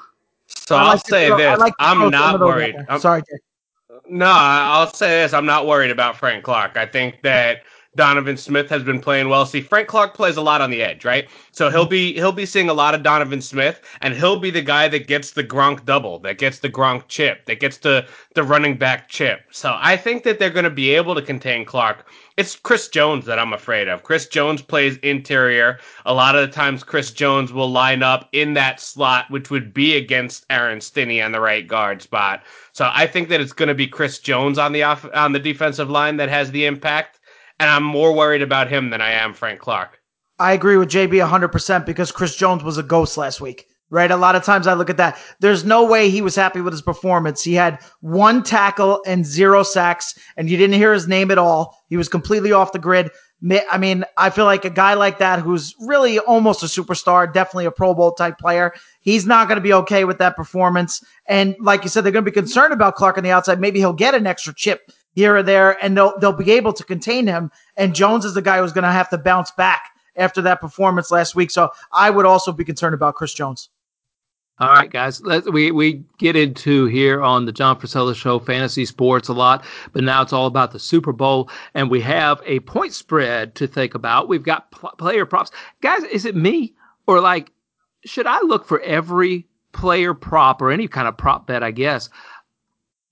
So I'll say throw, this: like I'm not worried. I'm, Sorry. No, I'll say this: I'm not worried about Frank Clark. I think that Donovan Smith has been playing well. See, Frank Clark plays a lot on the edge, right? So he'll be he'll be seeing a lot of Donovan Smith, and he'll be the guy that gets the Gronk double, that gets the Gronk chip, that gets the the running back chip. So I think that they're going to be able to contain Clark. It's Chris Jones that I'm afraid of. Chris Jones plays interior. A lot of the times, Chris Jones will line up in that slot, which would be against Aaron Stinnie on the right guard spot. So I think that it's going to be Chris Jones on the off on the defensive line that has the impact and I'm more worried about him than I am Frank Clark. I agree with JB 100% because Chris Jones was a ghost last week. right? A lot of times I look at that. There's no way he was happy with his performance. He had one tackle and zero sacks, and you didn't hear his name at all. He was completely off the grid. I mean, I feel like a guy like that who's really almost a superstar, definitely a Pro Bowl type player, he's not going to be okay with that performance. And like you said, they're going to be concerned about Clark on the outside. Maybe he'll get an extra chip here or there, and they'll they'll be able to contain him. And Jones is the guy who's going to have to bounce back after that performance last week. So I would also be concerned about Chris Jones. All right, guys. Let, we we get into here on the John Frisella Show fantasy sports a lot, but now it's all about the Super Bowl, and we have a point spread to think about. We've got pl- player props, guys. Is it me or like should I look for every player prop or any kind of prop bet? I guess,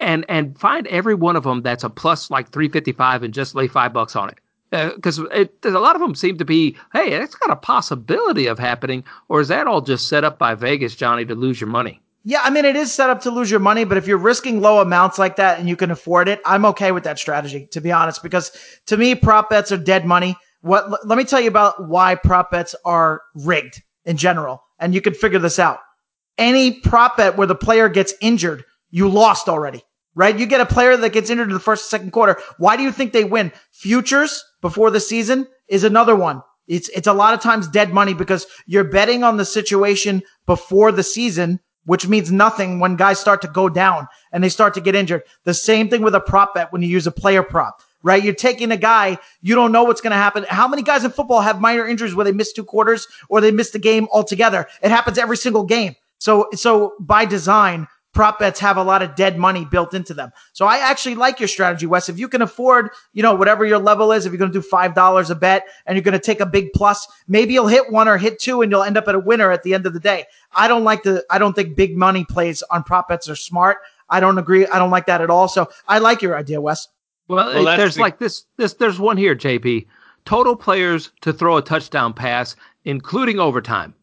and and find every one of them that's a plus like three fifty five and just lay five bucks on it because uh, a lot of them seem to be, hey, that's got a possibility of happening, or is that all just set up by Vegas, Johnny, to lose your money? Yeah, I mean, it is set up to lose your money, but if you're risking low amounts like that and you can afford it, I'm okay with that strategy, to be honest, because to me, prop bets are dead money. What, let me tell you about why prop bets are rigged in general, and you can figure this out. Any prop bet where the player gets injured, you lost already right? You get a player that gets injured in the first second quarter. Why do you think they win? Futures before the season is another one. It's, it's a lot of times dead money because you're betting on the situation before the season, which means nothing when guys start to go down and they start to get injured. The same thing with a prop bet when you use a player prop, right? You're taking a guy, you don't know what's going to happen. How many guys in football have minor injuries where they miss two quarters or they miss the game altogether? It happens every single game. So, so by design, prop bets have a lot of dead money built into them. So I actually like your strategy, Wes. If you can afford, you know, whatever your level is, if you're going to do $5 a bet and you're going to take a big plus, maybe you'll hit one or hit two and you'll end up at a winner at the end of the day. I don't like the, I don't think big money plays on prop bets are smart. I don't agree. I don't like that at all. So I like your idea, Wes. Well, well there's the- like this, this, there's one here, JB. Total players to throw a touchdown pass, including overtime,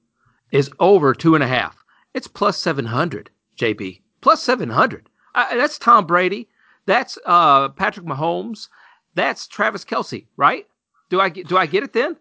is over two and a half. It's plus 700. JB. Plus 700. Uh, that's Tom Brady. That's uh, Patrick Mahomes. That's Travis Kelce, right? Do I get, do I get it then?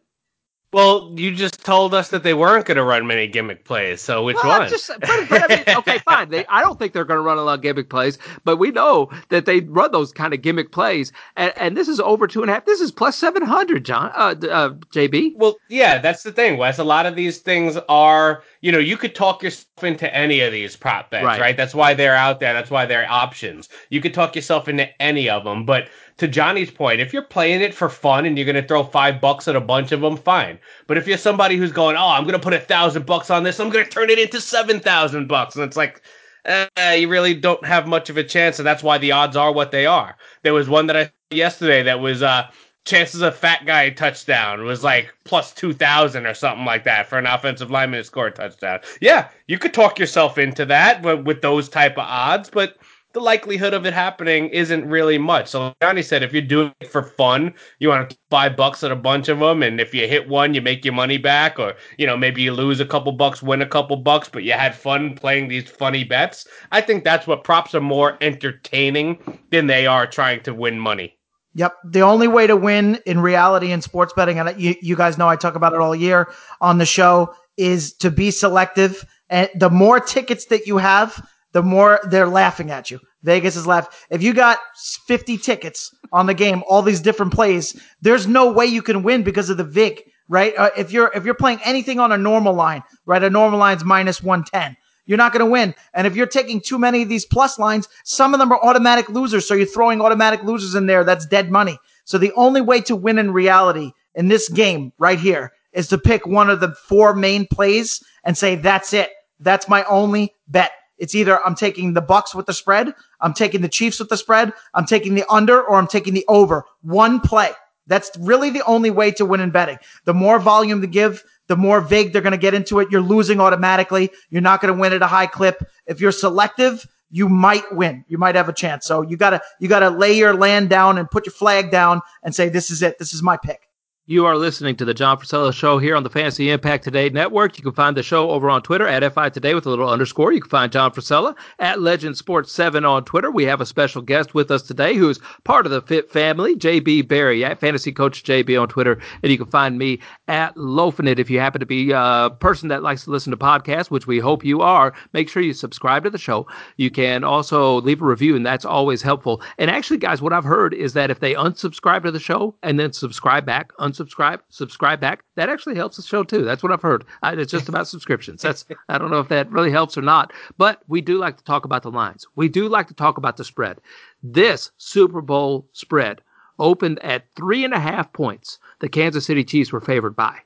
Well, you just told us that they weren't going to run many gimmick plays. So which well, one? Just, but, but, I mean, okay, fine. They, I don't think they're going to run a lot of gimmick plays, but we know that they run those kind of gimmick plays. And, and this is over two and a half. This is plus seven hundred, John. Uh, uh, JB. Well, yeah, that's the thing, Wes. A lot of these things are, you know, you could talk yourself into any of these prop bets, right? right? That's why they're out there. That's why they're options. You could talk yourself into any of them, but to Johnny's point, if you're playing it for fun and you're going to throw five bucks at a bunch of them, fine. But if you're somebody who's going, oh, I'm going to put a thousand bucks on this, I'm going to turn it into seven thousand bucks, and it's like, eh, you really don't have much of a chance, and that's why the odds are what they are. There was one that I yesterday that was uh, chances of fat guy touchdown was like plus 2000 or something like that for an offensive lineman to score a touchdown. Yeah, you could talk yourself into that with those type of odds, but the likelihood of it happening isn't really much. So Johnny said, if you're doing it for fun, you want to five bucks at a bunch of them, and if you hit one, you make your money back, or you know maybe you lose a couple bucks, win a couple bucks, but you had fun playing these funny bets. I think that's what props are more entertaining than they are trying to win money. Yep. The only way to win in reality in sports betting, and you, you guys know I talk about it all year on the show, is to be selective. And the more tickets that you have, the more they're laughing at you. Vegas is laughing. If you got 50 tickets on the game, all these different plays, there's no way you can win because of the VIG, right? Uh, if you're if you're playing anything on a normal line, right? A normal line's minus 110. You're not going to win. And if you're taking too many of these plus lines, some of them are automatic losers. So you're throwing automatic losers in there. That's dead money. So the only way to win in reality in this game right here is to pick one of the four main plays and say, that's it. That's my only bet. It's either I'm taking the Bucs with the spread, I'm taking the Chiefs with the spread, I'm taking the under, or I'm taking the over. One play. That's really the only way to win in betting. The more volume to give, the more vague they're going to get into it. You're losing automatically. You're not going to win at a high clip. If you're selective, you might win. You might have a chance. So you gotta you gotta lay your land down and put your flag down and say this is it. This is my pick. You are listening to the John Frisella Show here on the Fantasy Impact Today Network. You can find the show over on Twitter at FI Today with a little underscore. You can find John Frisella at Legend Sports 7 on Twitter. We have a special guest with us today who is part of the Fit family, JB Barry, at Fantasy Coach JB on Twitter. And you can find me at Loafing It. If you happen to be a person that likes to listen to podcasts, which we hope you are, make sure you subscribe to the show. You can also leave a review, and that's always helpful. And actually, guys, what I've heard is that if they unsubscribe to the show and then subscribe back, unsubscribe, subscribe back. That actually helps the show too. That's what I've heard. I, it's just about subscriptions. That's I don't know if that really helps or not, but we do like to talk about the lines. We do like to talk about the spread. This Super Bowl spread opened at three and a half points. The Kansas City Chiefs were favored by.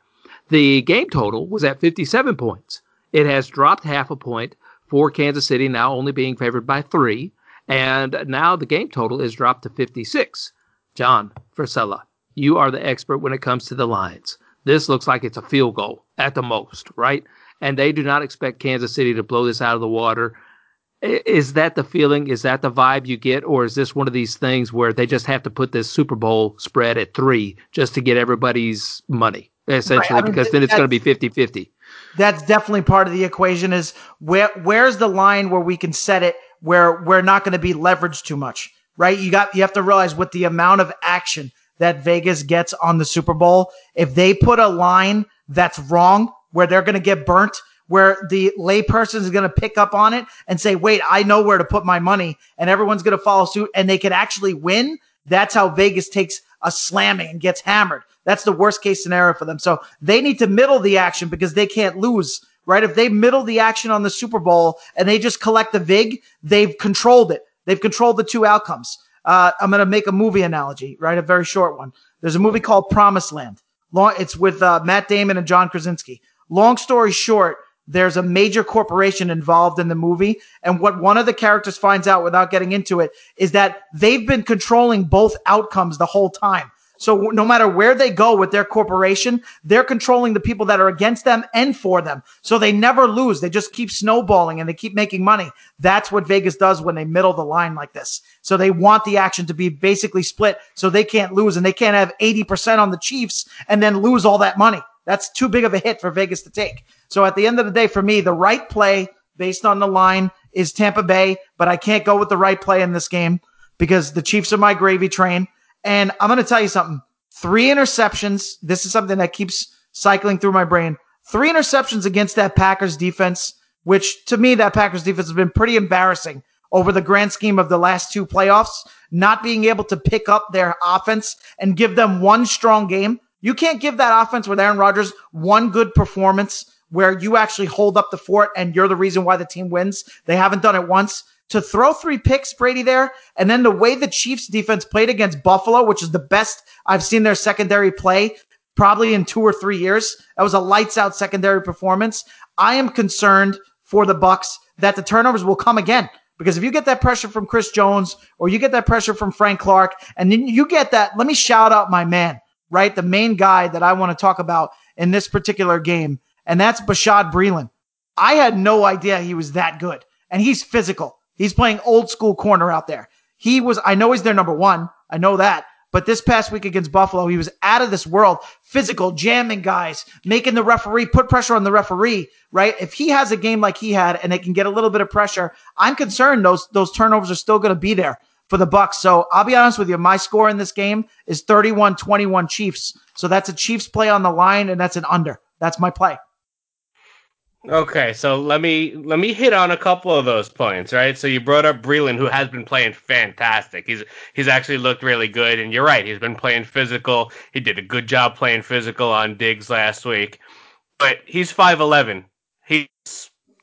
The game total was at 57 points. It has dropped half a point for Kansas City, now only being favored by three. And now the game total is dropped to 56. John Frisella, you are the expert when it comes to the lines. This looks like it's a field goal at the most, right? And they do not expect Kansas City to blow this out of the water. Is that the feeling? Is that the vibe you get? Or is this one of these things where they just have to put this Super Bowl spread at three just to get everybody's money, essentially, right. I mean, because then it's going to be 50 50? That's definitely part of the equation is where where's the line where we can set it where we're not going to be leveraged too much, right? You got you have to realize with the amount of action that Vegas gets on the Super Bowl, if they put a line that's wrong, where they're going to get burnt, where the layperson is going to pick up on it and say, wait, I know where to put my money and everyone's going to follow suit and they can actually win. That's how Vegas takes a slamming and gets hammered. That's the worst case scenario for them. So they need to middle the action because they can't lose, right? If they middle the action on the Super Bowl and they just collect the VIG, they've controlled it. They've controlled the two outcomes. Uh, I'm going to make a movie analogy, right? A very short one. There's a movie called Promised Land. Long, it's with uh, Matt Damon and John Krasinski. Long story short, there's a major corporation involved in the movie. And what one of the characters finds out without getting into it is that they've been controlling both outcomes the whole time. So no matter where they go with their corporation, they're controlling the people that are against them and for them. So they never lose. They just keep snowballing and they keep making money. That's what Vegas does when they middle the line like this. So they want the action to be basically split so they can't lose and they can't have 80% on the Chiefs and then lose all that money. That's too big of a hit for Vegas to take. So at the end of the day, for me, the right play based on the line is Tampa Bay, but I can't go with the right play in this game because the Chiefs are my gravy train. And I'm going to tell you something. Three interceptions. This is something that keeps cycling through my brain. Three interceptions against that Packers defense, which to me, that Packers defense has been pretty embarrassing over the grand scheme of the last two playoffs, not being able to pick up their offense and give them one strong game. You can't give that offense with Aaron Rodgers one good performance where you actually hold up the fort and you're the reason why the team wins. They haven't done it once to throw three picks, Brady there, and then the way the Chiefs defense played against Buffalo, which is the best I've seen their secondary play probably in two or three years. That was a lights out secondary performance. I am concerned for the Bucs that the turnovers will come again. Because if you get that pressure from Chris Jones or you get that pressure from Frank Clark and then you get that, let me shout out my man, right? The main guy that I want to talk about in this particular game. And that's Bashaud Breeland. I had no idea he was that good and he's physical. He's playing old school corner out there. He was, I know he's their number one. I know that. But this past week against Buffalo, he was out of this world, physical, jamming guys, making the referee put pressure on the referee, right? If he has a game like he had and they can get a little bit of pressure, I'm concerned those, those turnovers are still going to be there for the Bucs. So I'll be honest with you. My score in this game is 31-21 Chiefs. So that's a Chiefs play on the line and that's an under. That's my play. Okay, so let me let me hit on a couple of those points, right? So you brought up Breeland, who has been playing fantastic. He's he's actually looked really good, and you're right, he's been playing physical. He did a good job playing physical on Diggs last week, but he's five eleven. He's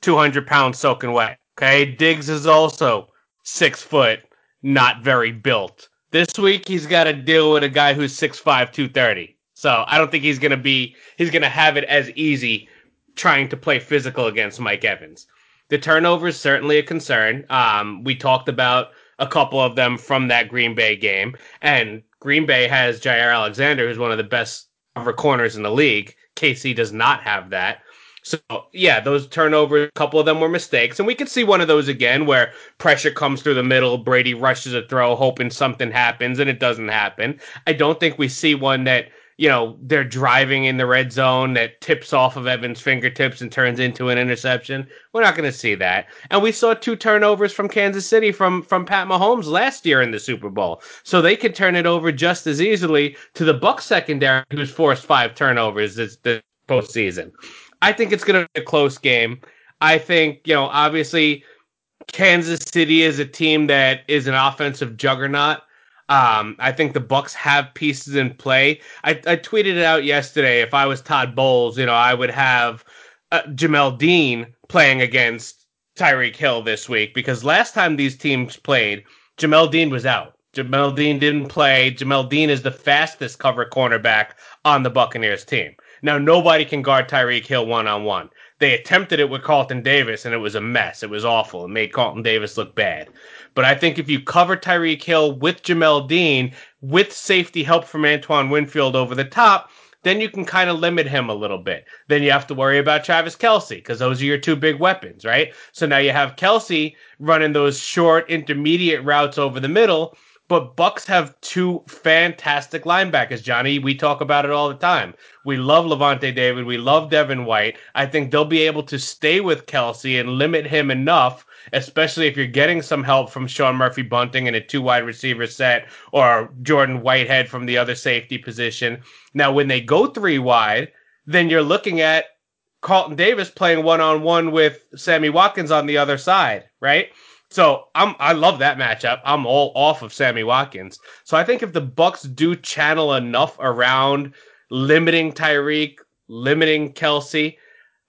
two hundred pounds soaking wet. Okay, Diggs is also six foot, not very built. This week he's got to deal with a guy who's 6'5", 230. So I don't think he's gonna be he's gonna have it as easy trying to play physical against Mike Evans. The turnover is certainly a concern. Um, we talked about a couple of them from that Green Bay game, and Green Bay has Jaire Alexander, who's one of the best cover corners in the league. KC does not have that. So yeah, those turnovers, a couple of them were mistakes, and we could see one of those again where pressure comes through the middle, Brady rushes a throw, hoping something happens, and it doesn't happen. I don't think we see one that you know, they're driving in the red zone that tips off of Evans' fingertips and turns into an interception. We're not going to see that. And we saw two turnovers from Kansas City from from Pat Mahomes last year in the Super Bowl. So they could turn it over just as easily to the Buck secondary who's forced five turnovers this, this postseason. I think it's going to be a close game. I think, you know, obviously Kansas City is a team that is an offensive juggernaut. Um, I think the Bucs have pieces in play. I, I, tweeted it out yesterday. If I was Todd Bowles, you know, I would have uh, Jamel Dean playing against Tyreek Hill this week because last time these teams played, Jamel Dean was out. Jamel Dean didn't play. Jamel Dean is the fastest cover cornerback on the Buccaneers team. Now nobody can guard Tyreek Hill one on one. They attempted it with Carlton Davis and it was a mess. It was awful. It made Carlton Davis look bad. But I think if you cover Tyreek Hill with Jamel Dean, with safety help from Antoine Winfield over the top, then you can kind of limit him a little bit. Then you have to worry about Travis Kelce because those are your two big weapons, right? So now you have Kelce running those short intermediate routes over the middle. But Bucs have two fantastic linebackers, Johnny. We talk about it all the time. We love Lavonte David. We love Devin White. I think they'll be able to stay with Kelce and limit him enough, especially if you're getting some help from Sean Murphy Bunting in a two wide receiver set or Jordan Whitehead from the other safety position. Now, when they go three wide, then you're looking at Carlton Davis playing one on one with Sammy Watkins on the other side, right? So I'm I love that matchup. I'm all off of Sammy Watkins. So I think if the Bucs do channel enough around limiting Tyreek, limiting Kelce,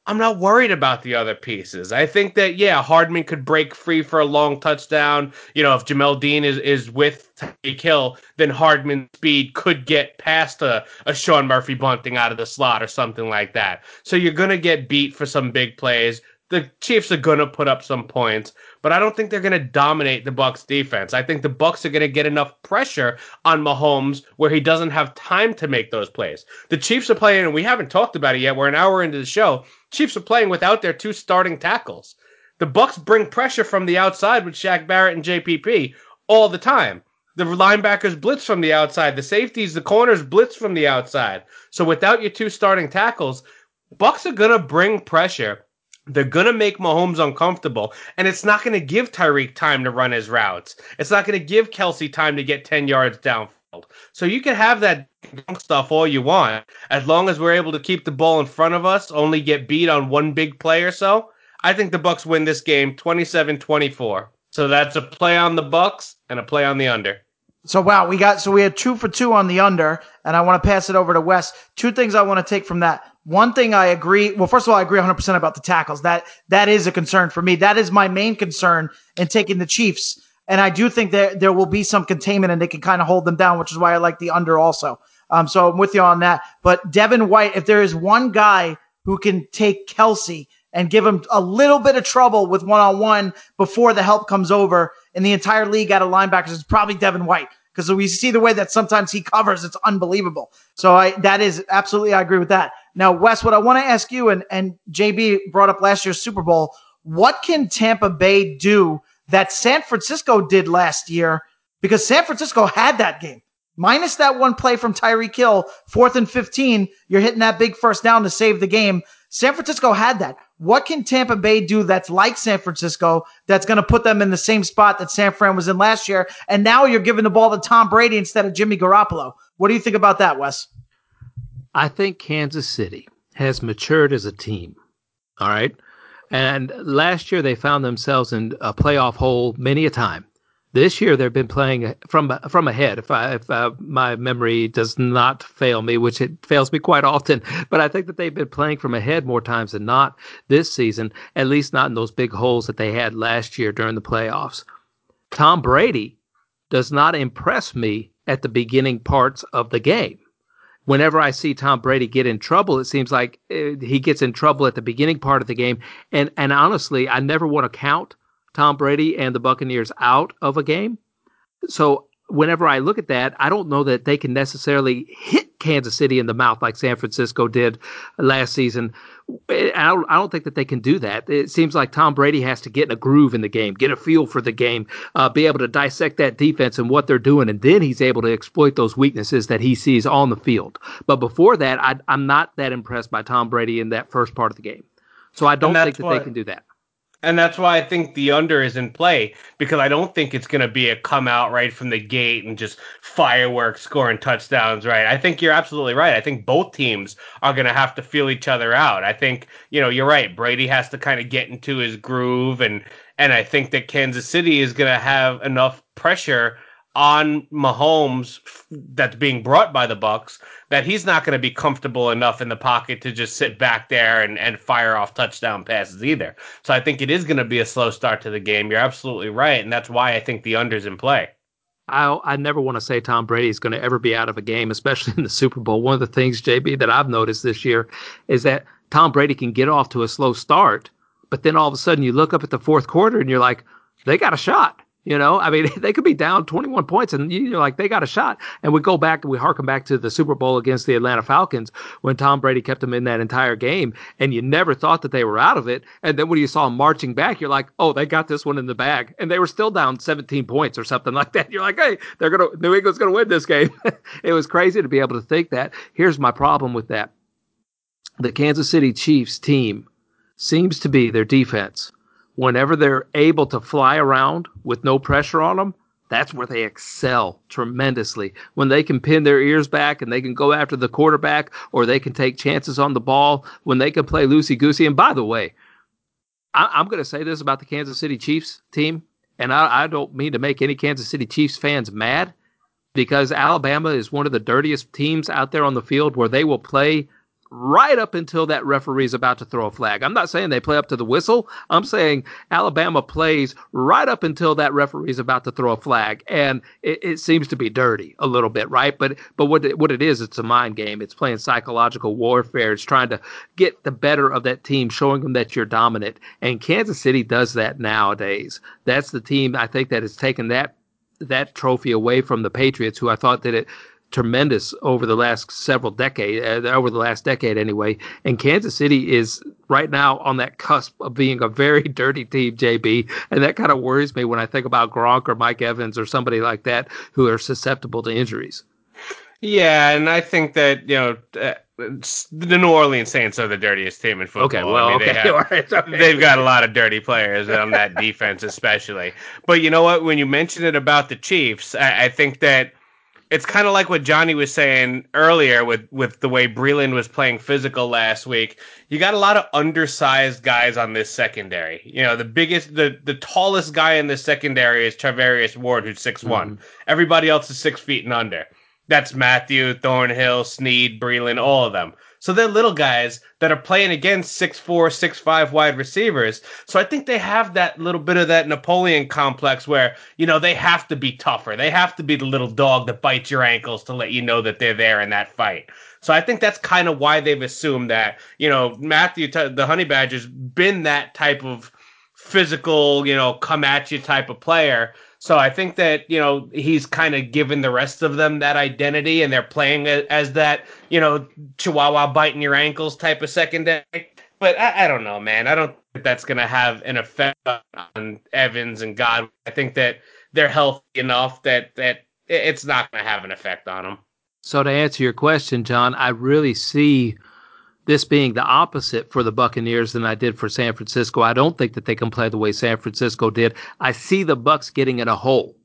I'm not worried about the other pieces. I think that yeah, Hardman could break free for a long touchdown. You know, if Jamel Dean is, is with Tyreek Hill, then Hardman's speed could get past a, a Sean Murphy bunting out of the slot or something like that. So you're gonna get beat for some big plays. The Chiefs are gonna put up some points, but I don't think they're going to dominate the Bucs defense. I think the Bucs are going to get enough pressure on Mahomes where he doesn't have time to make those plays. The Chiefs are playing, and we haven't talked about it yet. We're an hour into the show. Chiefs are playing without their two starting tackles. The Bucs bring pressure from the outside with Shaq Barrett and JPP all the time. The linebackers blitz from the outside. The safeties, the corners blitz from the outside. So without your two starting tackles, Bucs are going to bring pressure they're going to make Mahomes uncomfortable, and it's not going to give Tyreek time to run his routes. It's not going to give Kelce time to get 10 yards downfield. So you can have that stuff all you want. As long as we're able to keep the ball in front of us, only get beat on one big play or so, I think the Bucs win this game 27-24. So that's a play on the Bucs and a play on the under. So wow, we got so we had two for two on the under, and I want to pass it over to Wes. Two things I want to take from that. One thing I agree. Well, first of all, I agree 100% about the tackles. That that is a concern for me. That is my main concern in taking the Chiefs. And I do think that there will be some containment and they can kind of hold them down, which is why I like the under also. Um, so I'm with you on that. But Devin White, if there is one guy who can take Kelce and give him a little bit of trouble with one on one before the help comes over in the entire league out of linebackers, it's probably Devin White because we see the way that sometimes he covers. It's unbelievable. So I, that is absolutely, I agree with that. Now, Wes, what I want to ask you, and, and JB brought up last year's Super Bowl, what can Tampa Bay do that San Francisco did last year? Because San Francisco had that game. Minus that one play from Tyreek Hill, fourth and 15, you're hitting that big first down to save the game. San Francisco had that. What can Tampa Bay do that's like San Francisco that's going to put them in the same spot that San Fran was in last year? And now you're giving the ball to Tom Brady instead of Jimmy Garoppolo. What do you think about that, Wes? I think Kansas City has matured as a team. All right. And last year they found themselves in a playoff hole many a time. This year they've been playing from from ahead. If I, if my memory does not fail me, which it fails me quite often, but I think that they've been playing from ahead more times than not this season. At least not in those big holes that they had last year during the playoffs. Tom Brady does not impress me at the beginning parts of the game whenever I see Tom Brady get in trouble, it seems like uh, he gets in trouble at the beginning part of the game. And and honestly, I never want to count Tom Brady and the Buccaneers out of a game. So whenever I look at that, I don't know that they can necessarily hit Kansas City in the mouth like San Francisco did last season. I don't, I don't think that they can do that. It seems like Tom Brady has to get in a groove in the game, get a feel for the game, uh, be able to dissect that defense and what they're doing, and then he's able to exploit those weaknesses that he sees on the field. But before that, I, I'm not that impressed by Tom Brady in that first part of the game. So I don't think that what, they can do that. And that's why I think the under is in play because I don't think it's going to be a come out right from the gate and just fireworks scoring touchdowns, right? I think you're absolutely right. I think both teams are going to have to feel each other out. I think, you know, you're right. Brady has to kind of get into his groove and and I think that Kansas City is going to have enough pressure on Mahomes that's being brought by the Bucs that he's not going to be comfortable enough in the pocket to just sit back there and, and fire off touchdown passes either. So I think it is going to be a slow start to the game. You're absolutely right, and that's why I think the under's in play. I I never want to say Tom Brady is going to ever be out of a game, especially in the Super Bowl. One of the things, JB, that I've noticed this year is that Tom Brady can get off to a slow start, but then all of a sudden you look up at the fourth quarter and you're like, they got a shot you know, I mean, they could be down 21 points and you're like, they got a shot. And we go back and we harken back to the Super Bowl against the Atlanta Falcons when Tom Brady kept them in that entire game and you never thought that they were out of it. And then when you saw them marching back, you're like, oh, they got this one in the bag. And they were still down 17 points or something like that. You're like, hey, they're going to, New England's going to win this game. it was crazy to be able to think that. Here's my problem with that. The Kansas City Chiefs team seems to be their defense whenever they're able to fly around with no pressure on them, that's where they excel tremendously. When they can pin their ears back and they can go after the quarterback or they can take chances on the ball, when they can play loosey goosey. And by the way, I, am going to say this about the Kansas City Chiefs team, and I, I don't mean to make any Kansas City Chiefs fans mad because Alabama is one of the dirtiest teams out there on the field where they will play right up until that referee is about to throw a flag. I'm not saying they play up to the whistle. I'm saying Alabama plays right up until that referee is about to throw a flag, and it, it, seems to be dirty a little bit, right? But but what it, what it is, it's a mind game. It's playing psychological warfare. It's trying to get the better of that team, showing them that you're dominant. And Kansas City does that nowadays. That's the team I think that has taken that that trophy away from the Patriots, who I thought that it tremendous over the last several decades, uh, over the last decade anyway. And Kansas City is right now on that cusp of being a very dirty team, JB. And that kind of worries me when I think about Gronk or Mike Evans or somebody like that who are susceptible to injuries. Yeah, and I think that, you know, uh, the New Orleans Saints are the dirtiest team in football. Okay, well, I mean, okay. They have, right, okay. They've got a lot of dirty players on that defense, especially. But you know what? When you mention it about the Chiefs, I, I think that – it's kind of like what Johnny was saying earlier with with the way Breeland was playing physical last week. You got a lot of undersized guys on this secondary. You know, the biggest, the the tallest guy in this secondary is Charvarius Ward, who's six one. Mm-hmm. Everybody else is six feet and under. That's Mathieu, Thornhill, Sneed, Breeland, all of them. So they're little guys that are playing against six four, six five wide receivers. So I think they have that little bit of that Napoleon complex where, you know, they have to be tougher. They have to be the little dog that bites your ankles to let you know that they're there in that fight. So I think that's kind of why they've assumed that, you know, Mathieu, the Honey Badger's been that type of physical, you know, come at you type of player. So I think that you know he's kind of given the rest of them that identity, and they're playing as that you know Chihuahua biting your ankles type of secondary. But I, I don't know, man. I don't think that's going to have an effect on Evans and God. I think that they're healthy enough that that it's not going to have an effect on them. So to answer your question, John, I really see this being the opposite for the Buccaneers than I did for San Francisco. I don't think that they can play the way San Francisco did. I see the Bucs getting in a hole.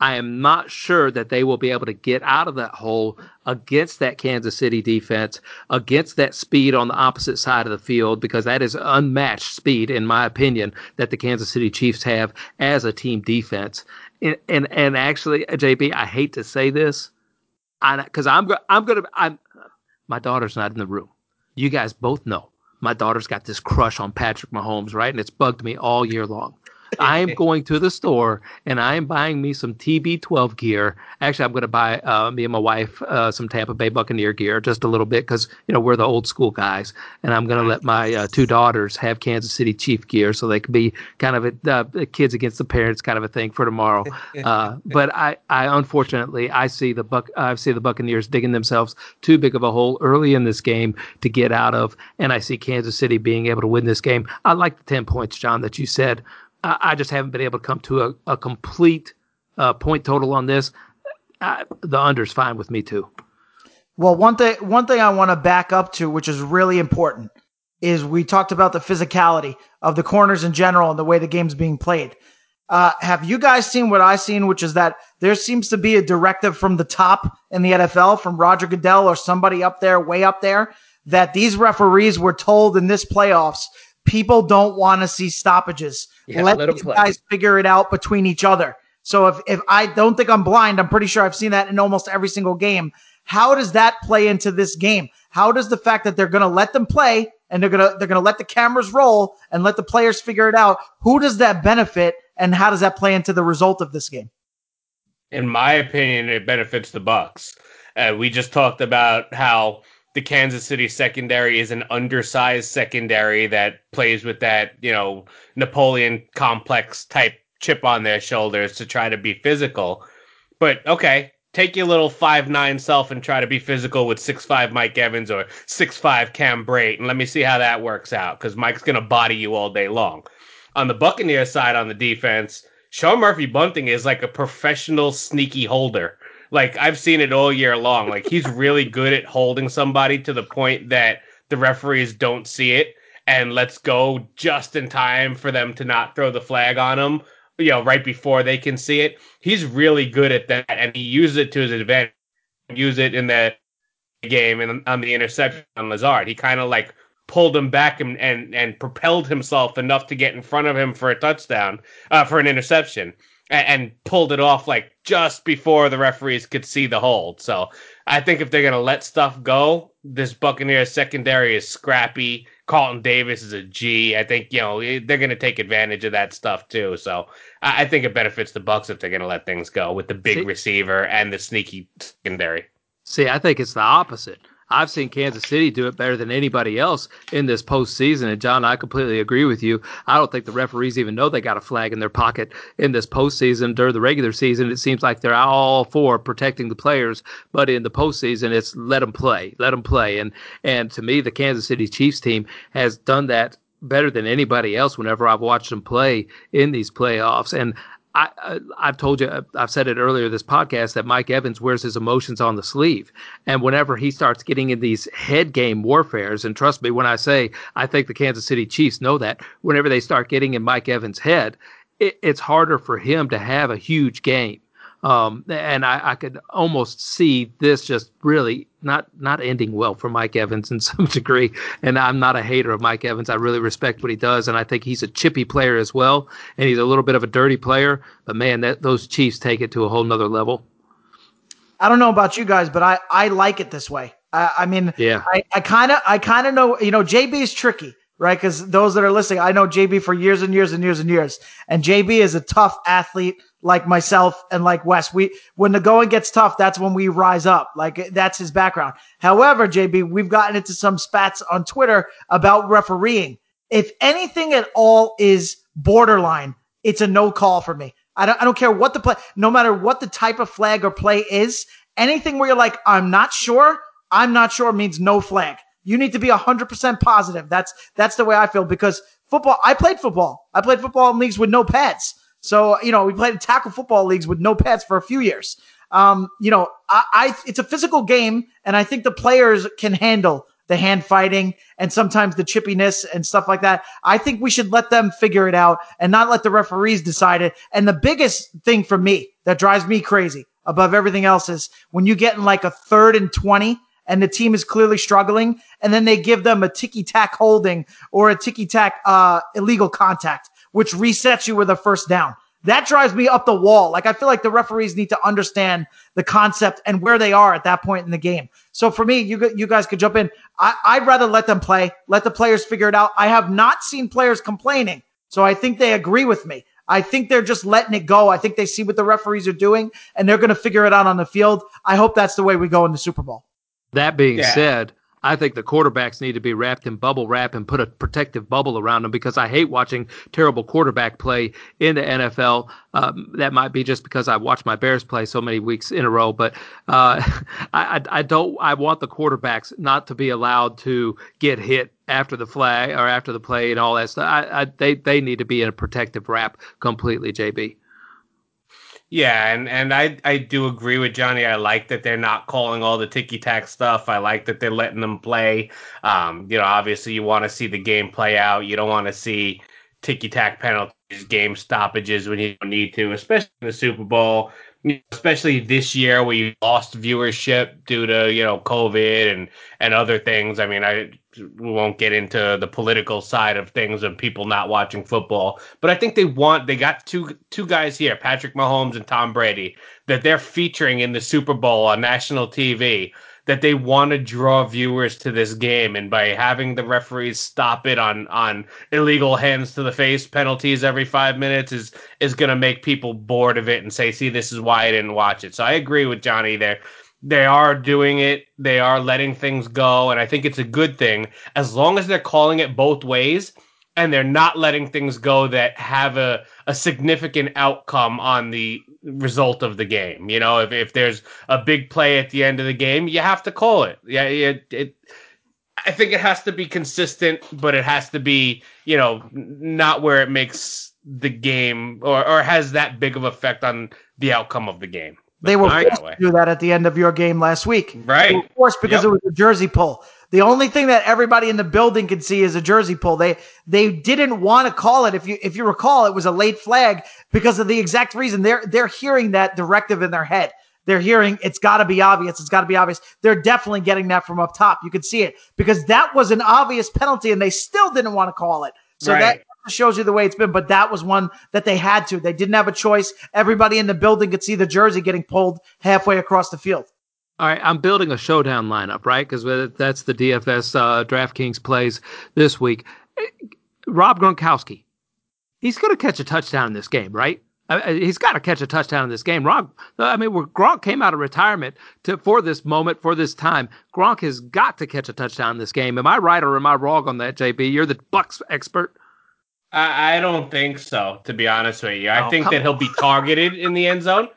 I am not sure that they will be able to get out of that hole against that Kansas City defense, against that speed on the opposite side of the field, because that is unmatched speed, in my opinion, that the Kansas City Chiefs have as a team defense. And and, and actually, JB, I hate to say this, because I'm I'm gonna I'm my daughter's not in the room you guys both know my daughter's got this crush on Patrick Mahomes, right? And it's bugged me all year long. I am going to the store and I am buying me some TB12 gear. Actually, I'm going to buy uh, me and my wife uh, some Tampa Bay Buccaneer gear, just a little bit, because you know we're the old school guys. And I'm going to let my uh, two daughters have Kansas City Chief gear, so they can be kind of a uh, kids against the parents kind of a thing for tomorrow. Uh, but I, I unfortunately, I see the buck, I see the Buccaneers digging themselves too big of a hole early in this game to get out of, and I see Kansas City being able to win this game. I like the ten points, John, that you said. I just haven't been able to come to a, a complete uh, point total on this. Uh, the under's fine with me too. Well, one thing one thing I want to back up to, which is really important, is we talked about the physicality of the corners in general and the way the game's being played. Uh, have you guys seen what I've seen, which is that there seems to be a directive from the top in the NFL, from Roger Goodell or somebody up there, way up there, that these referees were told in this playoffs people don't want to see stoppages. Yeah, let, let these guys figure it out between each other. So if, if I don't think I'm blind, I'm pretty sure I've seen that in almost every single game. How does that play into this game? How does the fact that they're going to let them play and they're going to they're going to let the cameras roll and let the players figure it out? Who does that benefit and how does that play into the result of this game? In my opinion, it benefits the Bucs. Uh, we just talked about how the Kansas City secondary is an undersized secondary that plays with that, you know, Napoleon complex type chip on their shoulders to try to be physical. But okay, take your little five nine self and try to be physical with six five Mike Evans or six five Cam Brate, and let me see how that works out because Mike's gonna body you all day long. On the Buccaneer side, on the defense, Sean Murphy Bunting is like a professional sneaky holder. Like I've seen it all year long. Like he's really good at holding somebody to the point that the referees don't see it and let's go just in time for them to not throw the flag on him, you know, right before they can see it. He's really good at that and he uses it to his advantage. Use it in the game and on the interception on Lazard. He kind of like pulled him back and, and and propelled himself enough to get in front of him for a touchdown, uh, for an interception and, and pulled it off like just before the referees could see the hold. So I think if they're going to let stuff go, this Buccaneers secondary is scrappy. Carlton Davis is a G. I think you know eh, they're going to take advantage of that stuff too. So I, think it benefits the Bucs if they're going to let things go with the big See, receiver and the sneaky secondary. See, I think it's the opposite. I've seen Kansas City do it better than anybody else in this postseason. And John, I completely agree with you. I don't think the referees even know they got a flag in their pocket in this postseason. During the regular season, it seems like they're all for protecting the players, but in the postseason, it's let them play, let them play. And and to me, the Kansas City Chiefs team has done that better than anybody else whenever I've watched them play in these playoffs. And I, have told you, I've said it earlier this podcast that Mike Evans wears his emotions on the sleeve, and whenever he starts getting in these head game warfares, and trust me when I say I think the Kansas City Chiefs know that, whenever they start getting in Mike Evans' head, it, it's harder for him to have a huge game. Um, and I, I, could almost see this just really not not ending well for Mike Evans in some degree. And I'm not a hater of Mike Evans. I really respect what he does, and I think he's a chippy player as well, and he's a little bit of a dirty player. But man, that those Chiefs take it to a whole nother level. I don't know about you guys, but I I like it this way. I, I mean, yeah, I kind of I kind of know you know JB is tricky right? Because those that are listening, I know JB for years and years and years and years. And JB is a tough athlete like myself and like Wes. We when the going gets tough, that's when we rise up. Like that's his background. However, JB, we've gotten into some spats on Twitter about refereeing. If anything at all is borderline, it's a no call for me. I don't I don't care what the play, no matter what the type of flag or play is. Anything where you're like, I'm not sure, I'm not sure means no flag. You need to be 100% positive. That's that's the way I feel because football. I played football. I played football in leagues with no pads. So, you know, we played tackle football leagues with no pads for a few years. Um, you know, I, I, it's a physical game and I think the players can handle the hand fighting and sometimes the chippiness and stuff like that. I think we should let them figure it out and not let the referees decide it. And the biggest thing for me that drives me crazy above everything else is when you get in like a third and 20 and the team is clearly struggling and then they give them a ticky tack holding or a ticky tack, uh, illegal contact which resets you with a first down. That drives me up the wall. Like I feel like the referees need to understand the concept and where they are at that point in the game. So for me, you you guys could jump in. I, would rather let them play, let the players figure it out. I have not seen players complaining, so I think they agree with me. I think they're just letting it go. I think they see what the referees are doing and they're going to figure it out on the field. I hope that's the way we go in the Super Bowl. That being yeah. said, I think the quarterbacks need to be wrapped in bubble wrap and put a protective bubble around them because I hate watching terrible quarterback play in the NFL. Um, that might be just because I watched my Bears play so many weeks in a row, but uh, I, I don't. I want the quarterbacks not to be allowed to get hit after the flag or after the play and all that stuff. I, I, they they need to be in a protective wrap completely, JB. Yeah, and, and I I do agree with Johnny. I like that they're not calling all the ticky tack stuff. I like that they're letting them play. Um, you know, obviously you want to see the game play out. You don't want to see ticky tack penalties, game stoppages when you don't need to, especially in the Super Bowl especially this year where you lost viewership due to you know COVID and and other things. I mean, I we won't get into the political side of things of people not watching football, but I think they want they got two two guys here, Patrick Mahomes and Tom Brady, that they're featuring in the Super Bowl on national TV that they want to draw viewers to this game and by having the referees stop it on on illegal hands to the face penalties every 5 minutes is is going to make people bored of it and say see this is why I didn't watch it. So I agree with Johnny there. They are doing it. They are letting things go and I think it's a good thing as long as they're calling it both ways and they're not letting things go that have a a significant outcome on the result of the game. You know, if, if there's a big play at the end of the game, you have to call it. Yeah, it, it I think it has to be consistent, but it has to be, you know, not where it makes the game or, or has that big of effect on the outcome of the game. They were forced to do that at the end of your game last week. Right. Of course, because yep. it was a jersey pull. The only thing that everybody in the building could see is a jersey pull. They they didn't want to call it. If you if you recall, it was a late flag because of the exact reason. They're they're hearing that directive in their head. They're hearing it's got to be obvious. It's got to be obvious. They're definitely getting that from up top. You could see it because that was an obvious penalty, and they still didn't want to call it. So right. that shows you the way it's been. But that was one that they had to. They didn't have a choice. Everybody in the building could see the jersey getting pulled halfway across the field. All right, I'm building a showdown lineup, right? Because that's the DFS uh, DraftKings plays this week. Rob Gronkowski, he's going to catch a touchdown in this game, right? he's got to catch a touchdown in this game. Rob, I mean, Gronk came out of retirement to for this moment, for this time. Gronk has got to catch a touchdown in this game. Am I right or am I wrong on that, JB? You're the Bucs expert. I, I don't think so, to be honest with you. I oh, think that he'll be targeted in the end zone.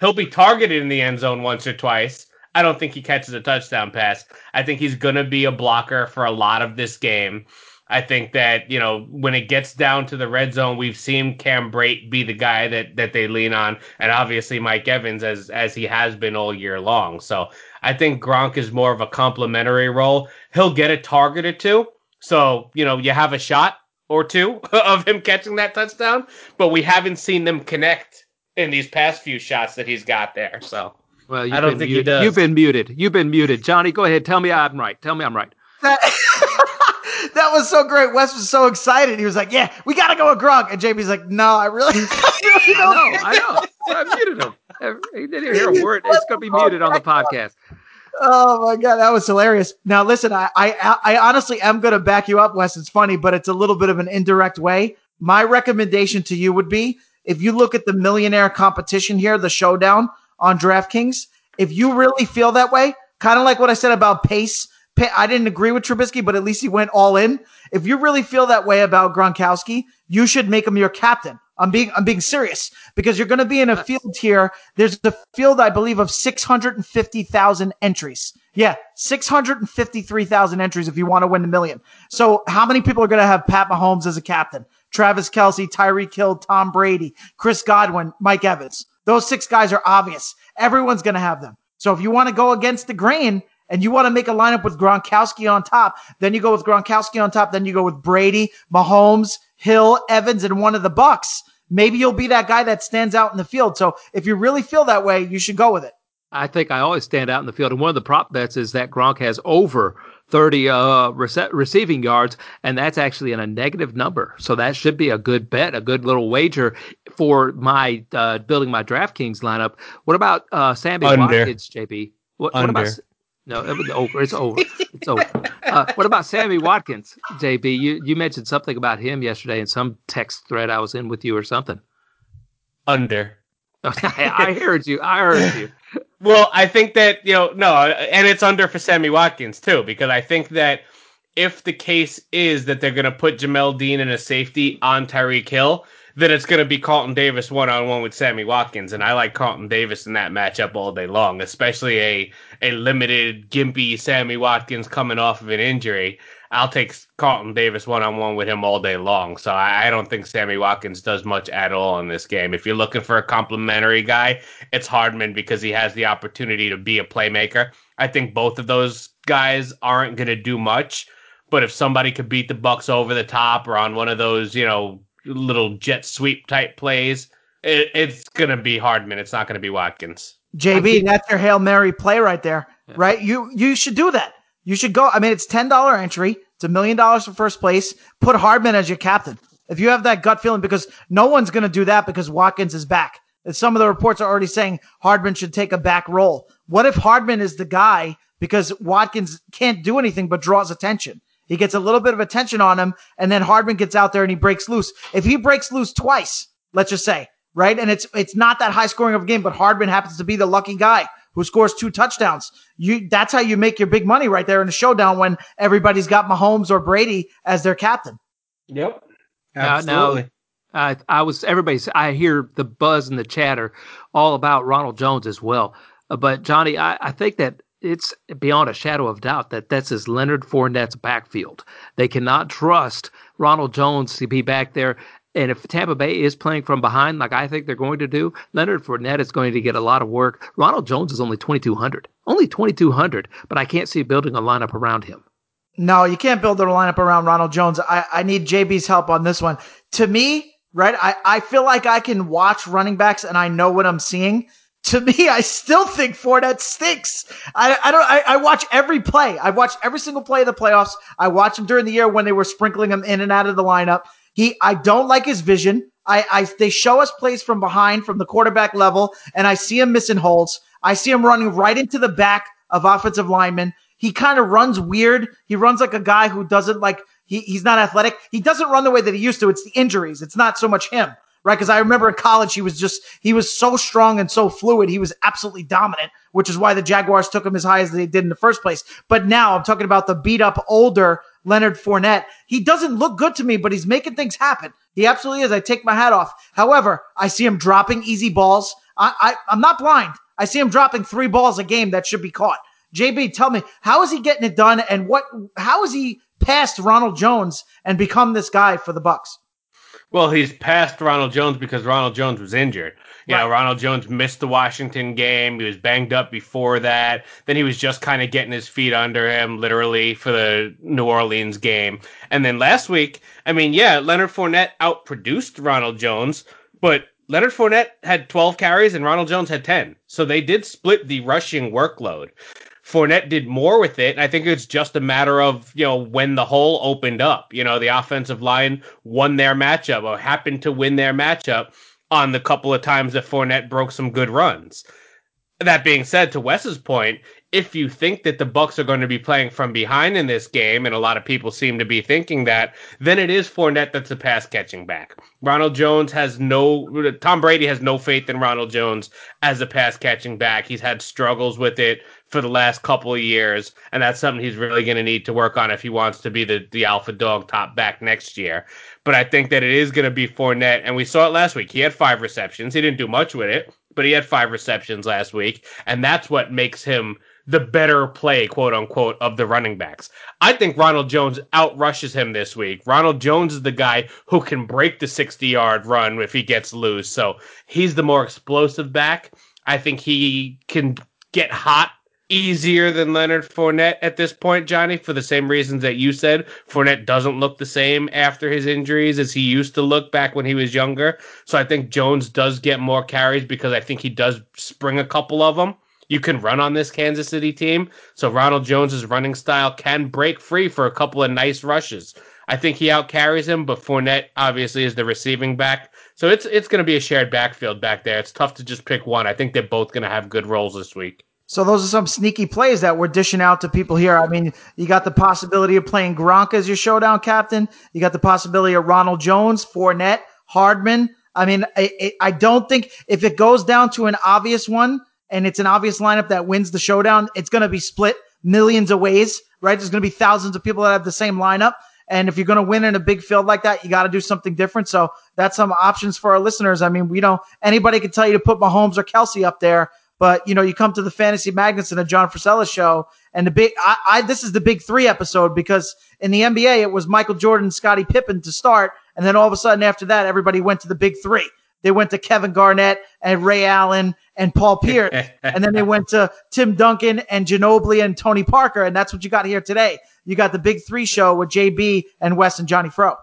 He'll be targeted in the end zone once or twice. I don't think he catches a touchdown pass. I think he's going to be a blocker for a lot of this game. I think that, you know, when it gets down to the red zone, we've seen Cam Brate be the guy that that they lean on, and obviously Mike Evans as as he has been all year long. So I think Gronk is more of a complementary role. He'll get a target or two. So, you know, you have a shot or two of him catching that touchdown, but we haven't seen them connect in these past few shots that he's got there. So well, I don't think muted. he does. You've been muted. You've been muted. Johnny, go ahead. Tell me I'm right. Tell me I'm right. That, that was so great. Wes was so excited. He was like, "Yeah, we got to go with Gronk." And JB's like, "No, I really, I know, I know. I muted him. He didn't hear a word. It's going to be muted on the podcast." Oh my god, that was hilarious. Now listen, I I, I honestly am going to back you up, Wes. It's funny, but it's a little bit of an indirect way. My recommendation to you would be if you look at the millionaire competition here, the showdown on DraftKings. If you really feel that way, kind of like what I said about Pace, I didn't agree with Trubisky, but at least he went all in. If you really feel that way about Gronkowski, you should make him your captain. I'm being I'm being serious because you're going to be in a field here. There's a field I believe of 650,000 entries. Yeah, 653,000 entries if you want to win the million. So how many people are going to have Pat Mahomes as a captain? Travis Kelce, Tyreek Hill, Tom Brady, Chris Godwin, Mike Evans. Those six guys are obvious. Everyone's going to have them. So if you want to go against the grain and you want to make a lineup with Gronkowski on top, then you go with Gronkowski on top. Then you go with Brady, Mahomes, Hill, Evans, and one of the Bucs. Maybe you'll be that guy that stands out in the field. So if you really feel that way, you should go with it. I think I always stand out in the field. And one of the prop bets is that Gronk has over 30 uh, rece- receiving yards, and that's actually in a negative number. So that should be a good bet, a good little wager for my uh, building my DraftKings lineup. What about uh, Sammy Under. Watkins, JB? What, what about no, it over. It's over. It's over. Uh, what about Sammy Watkins, JB? You you mentioned something about him yesterday in some text thread I was in with you or something. Under. I heard you. I heard you. Well, I think that, you know, no, and it's under for Sammy Watkins too, because I think that if the case is that they're going to put Jamel Dean in a safety on Tyreek Hill, then it's going to be Carlton Davis one on one with Sammy Watkins, and I like Carlton Davis in that matchup all day long, especially a a limited gimpy Sammy Watkins coming off of an injury. I'll take Carlton Davis one on one with him all day long. So I, I, don't think Sammy Watkins does much at all in this game. If you're looking for a complimentary guy, it's Hardman because he has the opportunity to be a playmaker. I think both of those guys aren't going to do much, but if somebody could beat the Bucs over the top or on one of those, you know, little jet sweep type plays, it, it's going to be Hardman. It's not going to be Watkins. JB, that's your hail mary play right there, yeah. right? You you should do that. You should go. I mean, it's ten dollar entry. It's a million dollars for first place. Put Hardman as your captain. If you have that gut feeling, because no one's going to do that because Watkins is back. Some of the reports are already saying Hardman should take a back role. What if Hardman is the guy because Watkins can't do anything but draws attention? He gets a little bit of attention on him, and then Hardman gets out there and he breaks loose. If he breaks loose twice, let's just say, right, and it's it's not that high scoring of a game, but Hardman happens to be the lucky guy who scores two touchdowns. You that's how you make your big money right there in a showdown when everybody's got Mahomes or Brady as their captain. Yep. Absolutely. Uh, now, uh, I was everybody's. I hear the buzz and the chatter all about Ronald Jones as well. Uh, but Johnny, I, I think that it's beyond a shadow of doubt that this is Leonard Fournette's backfield. They cannot trust Ronald Jones to be back there. And if Tampa Bay is playing from behind, like I think they're going to do, Leonard Fournette is going to get a lot of work. Ronald Jones is only 2,200, only 2,200, but I can't see building a lineup around him. No, you can't build a lineup around Ronald Jones. I, I need JB's help on this one. To me, right, I, I feel like I can watch running backs and I know what I'm seeing to me, I still think Fournette stinks. I, I don't. I, I, watch every play. I watched every single play of the playoffs. I watched him during the year when they were sprinkling him in and out of the lineup. He. I don't like his vision. I, I. They show us plays from behind, from the quarterback level, and I see him missing holes. I see him running right into the back of offensive linemen. He kind of runs weird. He runs like a guy who doesn't like. He, he's not athletic. He doesn't run the way that he used to. It's the injuries. It's not so much him right? Because I remember in college, he was just, he was so strong and so fluid. He was absolutely dominant, which is why the Jaguars took him as high as they did in the first place. But now I'm talking about the beat up older Leonard Fournette. He doesn't look good to me, but he's making things happen. He absolutely is. I take my hat off. However, I see him dropping easy balls. I, I, I'm not blind. I see him dropping three balls a game that should be caught. JB, tell me, how is he getting it done and what, how is he past Ronald Jones and become this guy for the Bucs? Well, he's past Ronald Jones because Ronald Jones was injured. You right. know, Ronald Jones missed the Washington game. He was banged up before that. Then he was just kind of getting his feet under him, literally, for the New Orleans game. And then last week, I mean, yeah, Leonard Fournette outproduced Ronald Jones, but Leonard Fournette had 12 carries and Ronald Jones had 10. So they did split the rushing workload. Fournette did more with it. And I think it's just a matter of, you know, when the hole opened up. You know, the offensive line won their matchup or happened to win their matchup on the couple of times that Fournette broke some good runs. That being said, to Wes's point, if you think that the Bucs are going to be playing from behind in this game, and a lot of people seem to be thinking that, then it is Fournette that's a pass catching back. Ronald Jones has no Tom Brady has no faith in Ronald Jones as a pass catching back. He's had struggles with it for the last couple of years, and that's something he's really going to need to work on if he wants to be the, the alpha dog top back next year. But I think that it is going to be Fournette, and we saw it last week. He had five receptions. He didn't do much with it, but he had five receptions last week, and that's what makes him the better play, quote unquote, of the running backs. I think Ronald Jones outrushes him this week. Ronald Jones is the guy who can break the 60 yard run if he gets loose. So he's the more explosive back. I think he can get hot easier than Leonard Fournette at this point, Johnny, for the same reasons that you said. Fournette doesn't look the same after his injuries as he used to look back when he was younger. So I think Jones does get more carries because I think he does spring a couple of them you can run on this Kansas City team. So Ronald Jones's running style can break free for a couple of nice rushes. I think he outcarries him, but Fournette obviously is the receiving back. So it's it's going to be a shared backfield back there. It's tough to just pick one. I think they're both going to have good roles this week. So those are some sneaky plays that we're dishing out to people here. I mean, you got the possibility of playing Gronk as your showdown captain. You got the possibility of Ronald Jones, Fournette, Hardman, I mean, I, I don't think if it goes down to an obvious one and it's an obvious lineup that wins the showdown, it's going to be split millions of ways, right? There's going to be thousands of people that have the same lineup. And if you're going to win in a big field like that, you got to do something different. So that's some options for our listeners. I mean, we know anybody can tell you to put Mahomes or Kelce up there, but you know, you come to the Fantasy Magnets and a John Frisella show, and the big, I, I, this is the big three episode because in the NBA it was Michael Jordan, Scottie Pippen to start, and then all of a sudden after that, everybody went to the big three. They went to Kevin Garnett and Ray Allen and Paul Pierce. and then they went to Tim Duncan and Ginobili and Tony Parker. And that's what you got here today. You got the big three show with JB and Wes and Johnny Fro.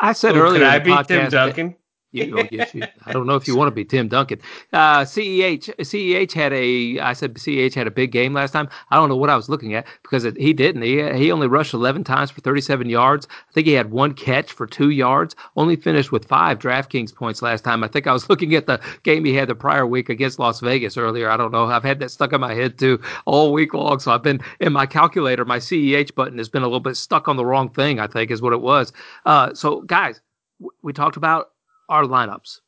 I said earlier. Can I be Tim Duncan? You, you, I don't know if you want to be Tim Duncan. Uh, CEH CEH had a I said CEH had a big game last time. I don't know what I was looking at because it, he didn't. He he only rushed 11 times for 37 yards. I think he had one catch for two yards. Only finished with five DraftKings points last time. I think I was looking at the game he had the prior week against Las Vegas earlier. I don't know. I've had that stuck in my head too all week long. So I've been in my calculator. My CEH button has been a little bit stuck on the wrong thing. I think is what it was. Uh, so guys, we talked about our lineups.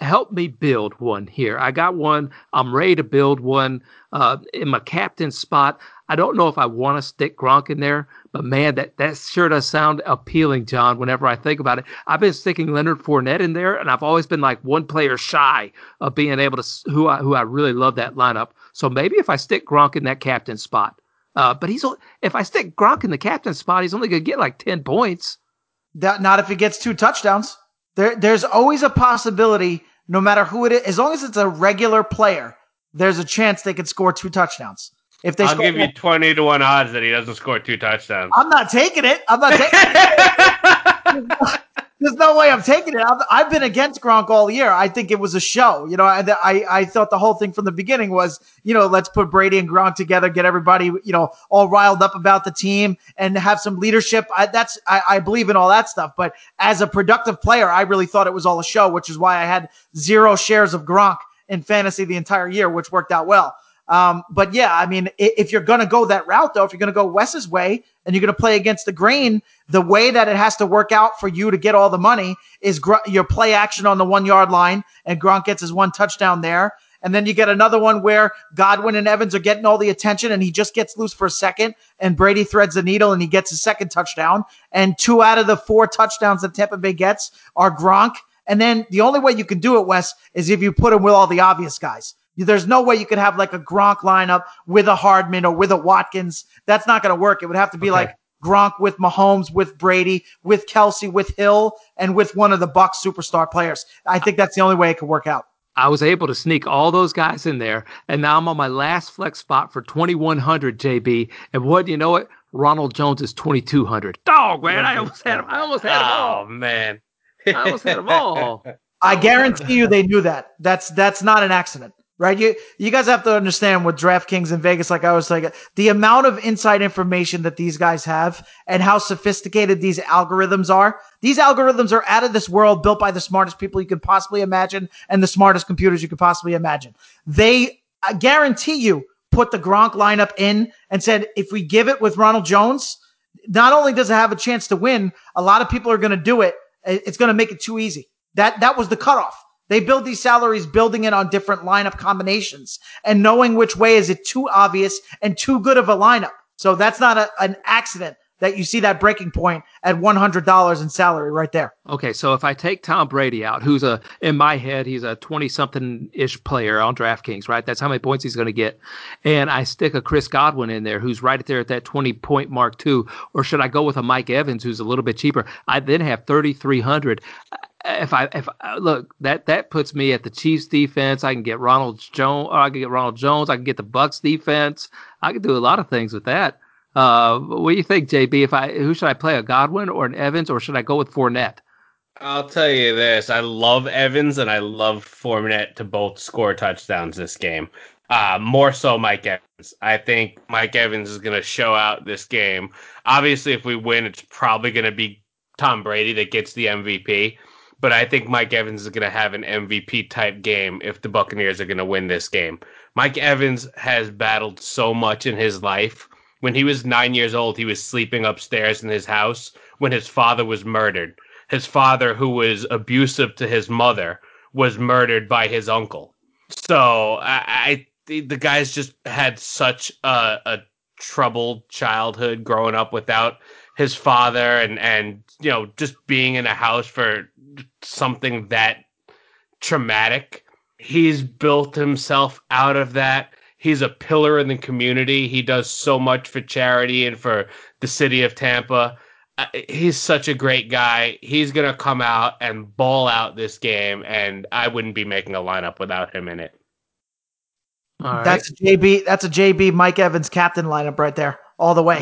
Help me build one here. I got one. I'm ready to build one uh, in my captain spot. I don't know if I want to stick Gronk in there, but man, that, that sure does sound appealing, John, whenever I think about it. I've been sticking Leonard Fournette in there, and I've always been like one player shy of being able to, who I, who I really love that lineup. So maybe if I stick Gronk in that captain spot, uh, but he's, if I stick Gronk in the captain spot, he's only going to get like 10 points. That, not if he gets two touchdowns. There, there's always a possibility, no matter who it is, as long as it's a regular player, there's a chance they could score two touchdowns. If they, I'll give you twenty to one odds that he doesn't score two touchdowns. I'm not taking it. I'm not taking it. there's no way I'm taking it. I've, I've, been against Gronk all year. I think it was a show. You know, I, I, I thought the whole thing from the beginning was, you know, let's put Brady and Gronk together, get everybody, you know, all riled up about the team and have some leadership. I, that's I, I believe in all that stuff. But as a productive player, I really thought it was all a show, which is why I had zero shares of Gronk in fantasy the entire year, which worked out well. Um, but yeah, I mean, if you're going to go that route, though, if you're going to go Wes's way and you're going to play against the grain, the way that it has to work out for you to get all the money is gr- your play action on the one yard line, and Gronk gets his one touchdown there. And then you get another one where Godwin and Evans are getting all the attention and he just gets loose for a second and Brady threads the needle and he gets his second touchdown. And two out of the four touchdowns that Tampa Bay gets are Gronk. And then the only way you can do it, Wes, is if you put him with all the obvious guys. There's no way you could have like a Gronk lineup with a Hardman or with a Watkins. That's not going to work. It would have to be okay. like Gronk with Mahomes, with Brady, with Kelce, with Hill, and with one of the Bucs superstar players. I think that's the only way it could work out. I was able to sneak all those guys in there, and now I'm on my last flex spot for 2100 JB. And what do you know? What Ronald Jones is 2200. Dog man, I almost had him. I almost had him oh, all. Oh man, I almost had them all. I guarantee you they knew that. That's that's not an accident right? You you guys have to understand with DraftKings in Vegas, like I was like, the amount of inside information that these guys have and how sophisticated these algorithms are. These algorithms are out of this world, built by the smartest people you could possibly imagine and the smartest computers you could possibly imagine. They I guarantee you put the Gronk lineup in and said, if we give it with Ronald Jones, not only does it have a chance to win, a lot of people are going to do it. It's going to make it too easy. That that was the cutoff. They build these salaries building it on different lineup combinations and knowing which way is it too obvious and too good of a lineup. So that's not a, an accident that you see that breaking point at $100 in salary right there. Okay, so if I take Tom Brady out, who's a in my head he's a 20 something ish player on DraftKings, right? That's how many points he's going to get. And I stick a Chris Godwin in there who's right there at that 20 point mark too, or should I go with a Mike Evans who's a little bit cheaper? I then have 3300 if I if I, look that that puts me at the Chiefs defense, I can get Ronald Jones. I can get Ronald Jones. I can get the Bucs defense. I can do a lot of things with that. Uh, what do you think, JB? If I who should I play, a Godwin or an Evans, or should I go with Fournette? I'll tell you this: I love Evans and I love Fournette to both score touchdowns this game. Uh, more so Mike Evans. I think Mike Evans is going to show out this game. Obviously, if we win, it's probably going to be Tom Brady that gets the MVP but I think Mike Evans is going to have an MVP type game if the Buccaneers are going to win this game. Mike Evans has battled so much in his life. When he was nine years old, he was sleeping upstairs in his house when his father was murdered. his father, who was abusive to his mother, was murdered by his uncle. So I, I the guy's just had such a, a troubled childhood growing up without his father and and you know just being in a house for something that traumatic he's built himself out of that he's a pillar in the community he does so much for charity and for the city of tampa uh, he's such a great guy he's going to come out and ball out this game and i wouldn't be making a lineup without him in it that's a JB. That's a JB Mike Evans captain lineup right there, all the way.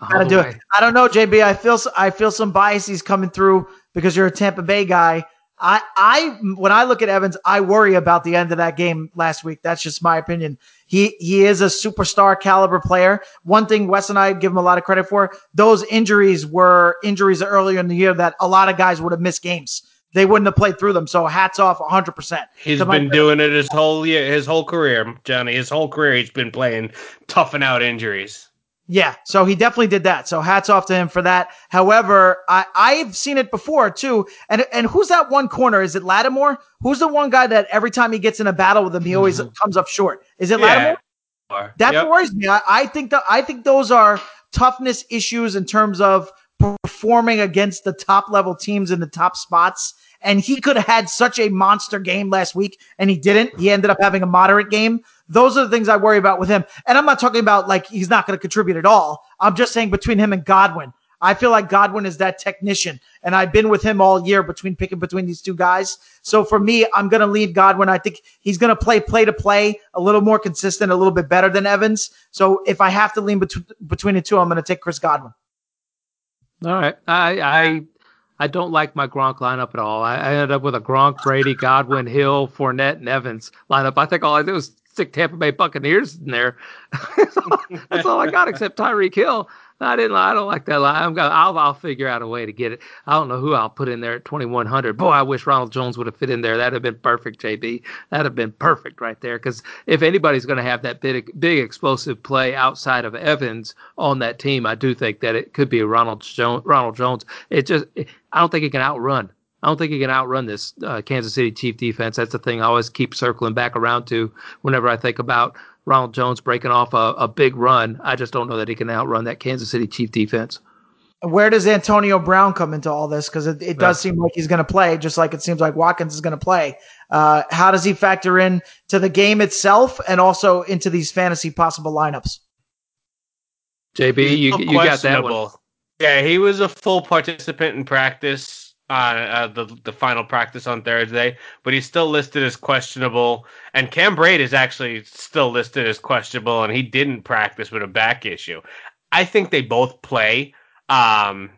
All Gotta the do way. it. I don't know, JB. I feel I feel some biases coming through because you're a Tampa Bay guy. I I when I look at Evans, I worry about the end of that game last week. That's just my opinion. He he is a superstar caliber player. One thing Wes and I give him a lot of credit for, those injuries were injuries earlier in the year that a lot of guys would have missed games they wouldn't have played through them. So hats off 100%. He's been doing it his whole year, his whole career, Johnny. His whole career, he's been playing toughing out injuries. Yeah, so he definitely did that. So hats off to him for that. However, I, I've seen it before too. And and who's that one corner? Is it Lattimore? Who's the one guy that every time he gets in a battle with him, he always mm-hmm. comes up short? Is it yeah. Lattimore? That yep. worries me. I, I think that I think those are toughness issues in terms of performing against the top level teams in the top spots and he could have had such a monster game last week and he didn't. He ended up having a moderate game. Those are the things I worry about with him. And I'm not talking about like he's not going to contribute at all. I'm just saying between him and Godwin, I feel like Godwin is that technician. And I've been with him all year between picking between these two guys. So for me, I'm going to lead Godwin. I think he's going to play play to play a little more consistent, a little bit better than Evans. So if I have to lean bet- between the two, I'm going to take Chris Godwin. All right. I, I I don't like my Gronk lineup at all. I, I ended up with a Gronk, Brady, Godwin, Hill, Fournette, and Evans lineup. I think all I did was stick Tampa Bay Buccaneers in there. That's all I got except Tyreek Hill. I didn't. I don't like that line. I'm gonna. I'll, I'll figure out a way to get it. I don't know who I'll put in there at 2100. Boy, I wish Ronald Jones would have fit in there. That'd have been perfect, JB. That'd have been perfect right there. Because if anybody's going to have that big, big explosive play outside of Evans on that team, I do think that it could be Ronald Jones. Ronald Jones. It just. I don't think he can outrun. I don't think he can outrun this uh, Kansas City Chief defense. That's the thing I always keep circling back around to whenever I think about Ronald Jones breaking off a, a big run. I just don't know that he can outrun that Kansas City Chief defense. Where does Antonio Brown come into all this? Because it, it does seem like he's going to play, just like it seems like Watkins is going to play. Uh, how does he factor in to the game itself and also into these fantasy possible lineups? JB, you, you got that one. Yeah, he was a full participant in practice on uh, the the final practice on Thursday, but he's still listed as questionable. And Cam Brate is actually still listed as questionable, and he didn't practice with a back issue. I think they both play. Um,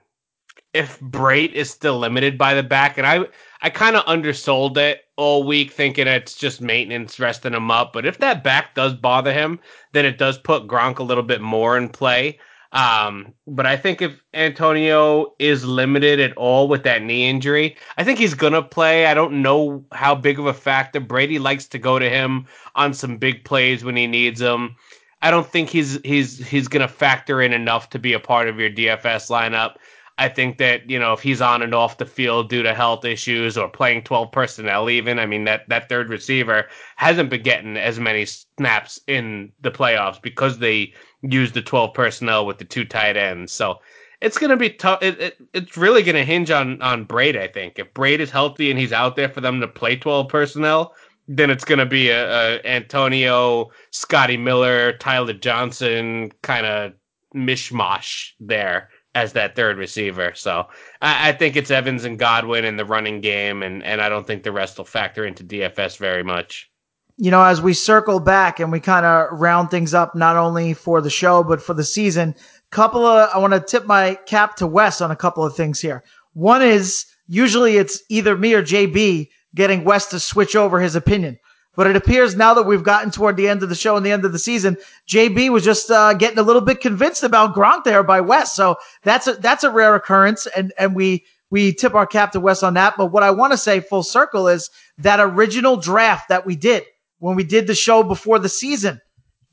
if Brate is still limited by the back, and I I kind of undersold it all week, thinking it's just maintenance resting him up. But if that back does bother him, then it does put Gronk a little bit more in play. Um, but I think if Antonio is limited at all with that knee injury, I think he's gonna play. I don't know how big of a factor. Brady likes to go to him on some big plays when he needs them. I don't think he's he's he's gonna factor in enough to be a part of your DFS lineup. I think that you know if he's on and off the field due to health issues or playing 12 personnel, even I mean that that third receiver hasn't been getting as many snaps in the playoffs because they use the 12 personnel with the two tight ends. So it's going to be tough. It, it, it's really going to hinge on on Brate, I think. If Brate is healthy and he's out there for them to play 12 personnel, then it's going to be a, a Antonio, Scotty Miller, Tyler Johnson kind of mishmash there as that third receiver. So I, I, think it's Evans and Godwin in the running game, and, and I don't think the rest will factor into DFS very much you know, as we circle back and we kind of round things up, not only for the show, but for the season, couple of, I want to tip my cap to Wes on a couple of things here. One is usually it's either me or JB getting Wes to switch over his opinion. But it appears now that we've gotten toward the end of the show and the end of the season, JB was just uh, getting a little bit convinced about Gronk there by Wes. So that's a that's a rare occurrence, and and we we tip our cap to Wes on that. But what I want to say full circle is that original draft that we did when we did the show before the season.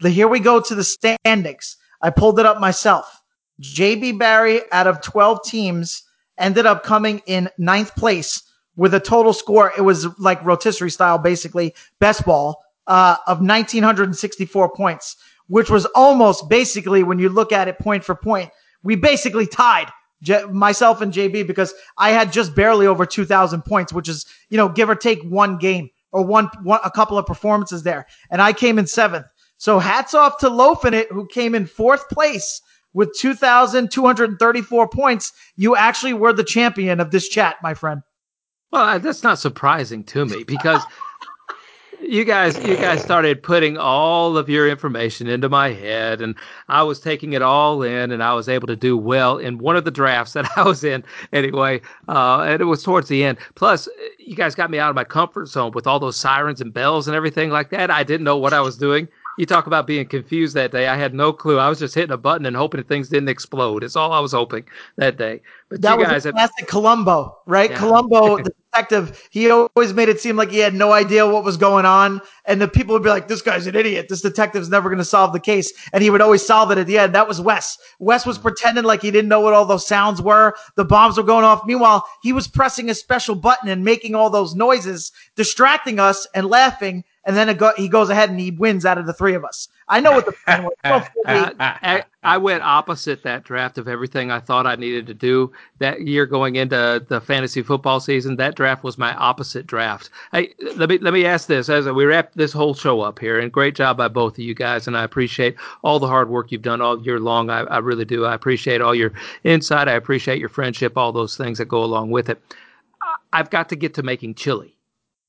Here we go to the standings. I pulled it up myself. JB Barry out of 12 teams ended up coming in ninth place with a total score. It was like rotisserie style, basically best ball uh, of 1964 points, which was almost basically when you look at it point for point, we basically tied J- myself and JB because I had just barely over 2,000 points, which is you know give or take one game or one, one a couple of performances there, and I came in seventh. So hats off to Loafin' It, who came in fourth place with 2,234 points. You actually were the champion of this chat, my friend. Well, that's not surprising to me because you guys you guys started putting all of your information into my head and I was taking it all in and I was able to do well in one of the drafts that I was in anyway uh, and it was towards the end. Plus you guys got me out of my comfort zone with all those sirens and bells and everything like that. I didn't know what I was doing you talk about being confused that day. I had no clue. I was just hitting a button and hoping things didn't explode. It's all I was hoping that day. But that was guys classic have, Columbo, right? Yeah. Columbo, the detective, he always made it seem like he had no idea what was going on. And the people would be like, this guy's an idiot. This detective's never going to solve the case. And he would always solve it at the end. That was Wes. Wes was mm-hmm. pretending like he didn't know what all those sounds were. The bombs were going off. Meanwhile, he was pressing a special button and making all those noises, distracting us and laughing and then go, he goes ahead and he wins out of the three of us. I know what the plan was. I, I, went opposite that draft of everything I thought I needed to do that year going into the fantasy football season. That draft was my opposite draft. Hey, let me let me ask this as we wrap this whole show up here, and great job by both of you guys, and I appreciate all the hard work you've done all year long. I, I really do. I appreciate all your insight. I appreciate your friendship, all those things that go along with it. I've got to get to making chili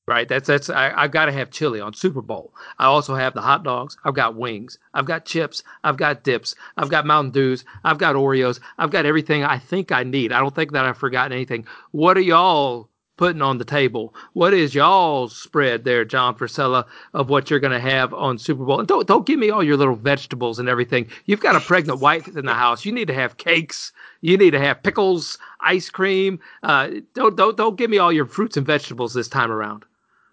right? That's that's I, I've got to have chili on Super Bowl. I also have the hot dogs. I've got wings. I've got chips. I've got dips. I've got Mountain Dews. I've got Oreos. I've got everything I think I need. I don't think that I've forgotten anything. What are y'all putting on the table? What is y'all's spread there, John Frisella, of what you're going to have on Super Bowl? And don't don't give me all your little vegetables and everything. You've got a pregnant wife in the house. You need to have cakes. You need to have pickles, ice cream. Uh, don't don't don't give me all your fruits and vegetables this time around.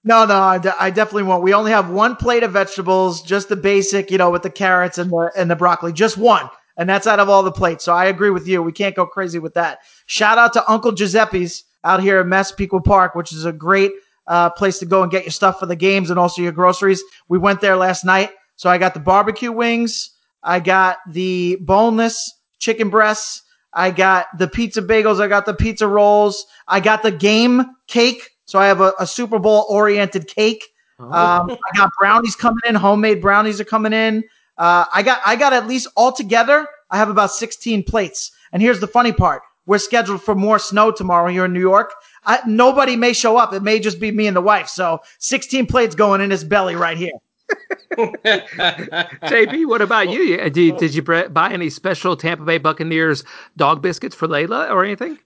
No, no, I, de- I definitely won't. We only have one plate of vegetables, just the basic, you know, with the carrots and the and the broccoli, just one, and that's out of all the plates. So I agree with you. We can't go crazy with that. Shout out to Uncle Giuseppe's out here at Massapequa Park, which is a great uh, place to go and get your stuff for the games and also your groceries. We went there last night, so I got the barbecue wings, I got the boneless chicken breasts, I got the pizza bagels, I got the pizza rolls, I got the game cake so I have a, a Super Bowl oriented cake. Oh. Um, I got brownies coming in. Homemade brownies are coming in. Uh, I got I got at least altogether. I have about 16 plates. And here's the funny part: we're scheduled for more snow tomorrow here in New York. I, nobody may show up. It may just be me and the wife. So 16 plates going in his belly right here. JB, what about you? Did, did you buy any special Tampa Bay Buccaneers dog biscuits for Layla or anything?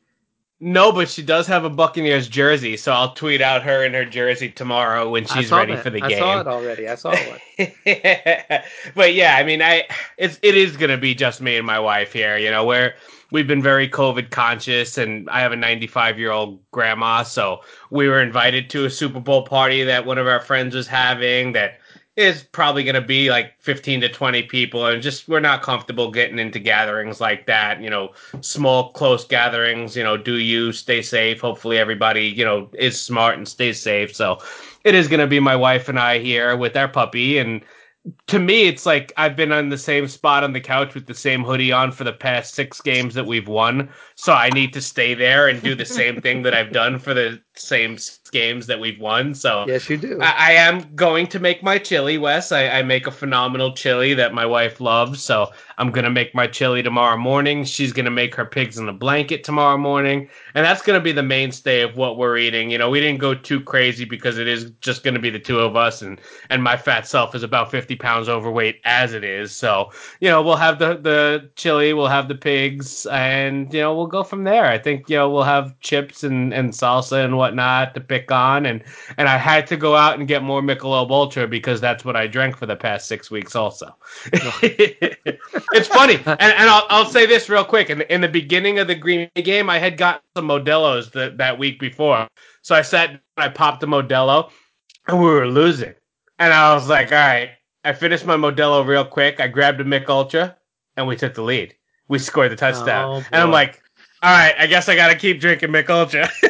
No, but she does have a Buccaneers jersey, so I'll tweet out her in her jersey tomorrow when she's ready for the I game. I saw it already. I saw it. but yeah, I mean, I it's it is gonna be just me and my wife here. You know, where we've been very COVID conscious, and I have a 95 year old grandma, so we were invited to a Super Bowl party that one of our friends was having that is probably going to be like 15 to 20 people and just we're not comfortable getting into gatherings like that you know. Small close gatherings you know do you stay safe? Hopefully everybody you know is smart and stays safe. So it is going to be my wife and i here with our puppy and to me, it's like I've been on the same spot on the couch with the same hoodie on for the past six games that we've won. So I need to stay there and do the same thing that I've done for the same games that we've won. So yes, you do. I, I am going to make my chili, Wes. I, I, make a phenomenal chili that my wife loves. So I'm gonna make my chili tomorrow morning. She's gonna make her pigs in a blanket tomorrow morning, and that's gonna be the mainstay of what we're eating. You know, we didn't go too crazy because it is just gonna be the two of us, and and my fat self is about 50 pounds overweight as it is. So you know, we'll have the the chili, we'll have the pigs, and you know, we'll go from there. I think you know we'll have chips and and salsa and whatnot to pick on, and and I had to go out and get more Michelob Ultra because that's what I drank for the past six weeks also. it's funny, and, and I'll, I'll say this real quick. In the, in the beginning of the Green game, I had gotten some Modelo's that that week before, so I sat, I popped a Modelo, and we were losing, and I was like, all right. I finished my Modelo real quick. I grabbed a Mick Ultra, and we took the lead. We scored the touchdown, oh, and I'm like, All right, I guess I got to keep drinking Ultra.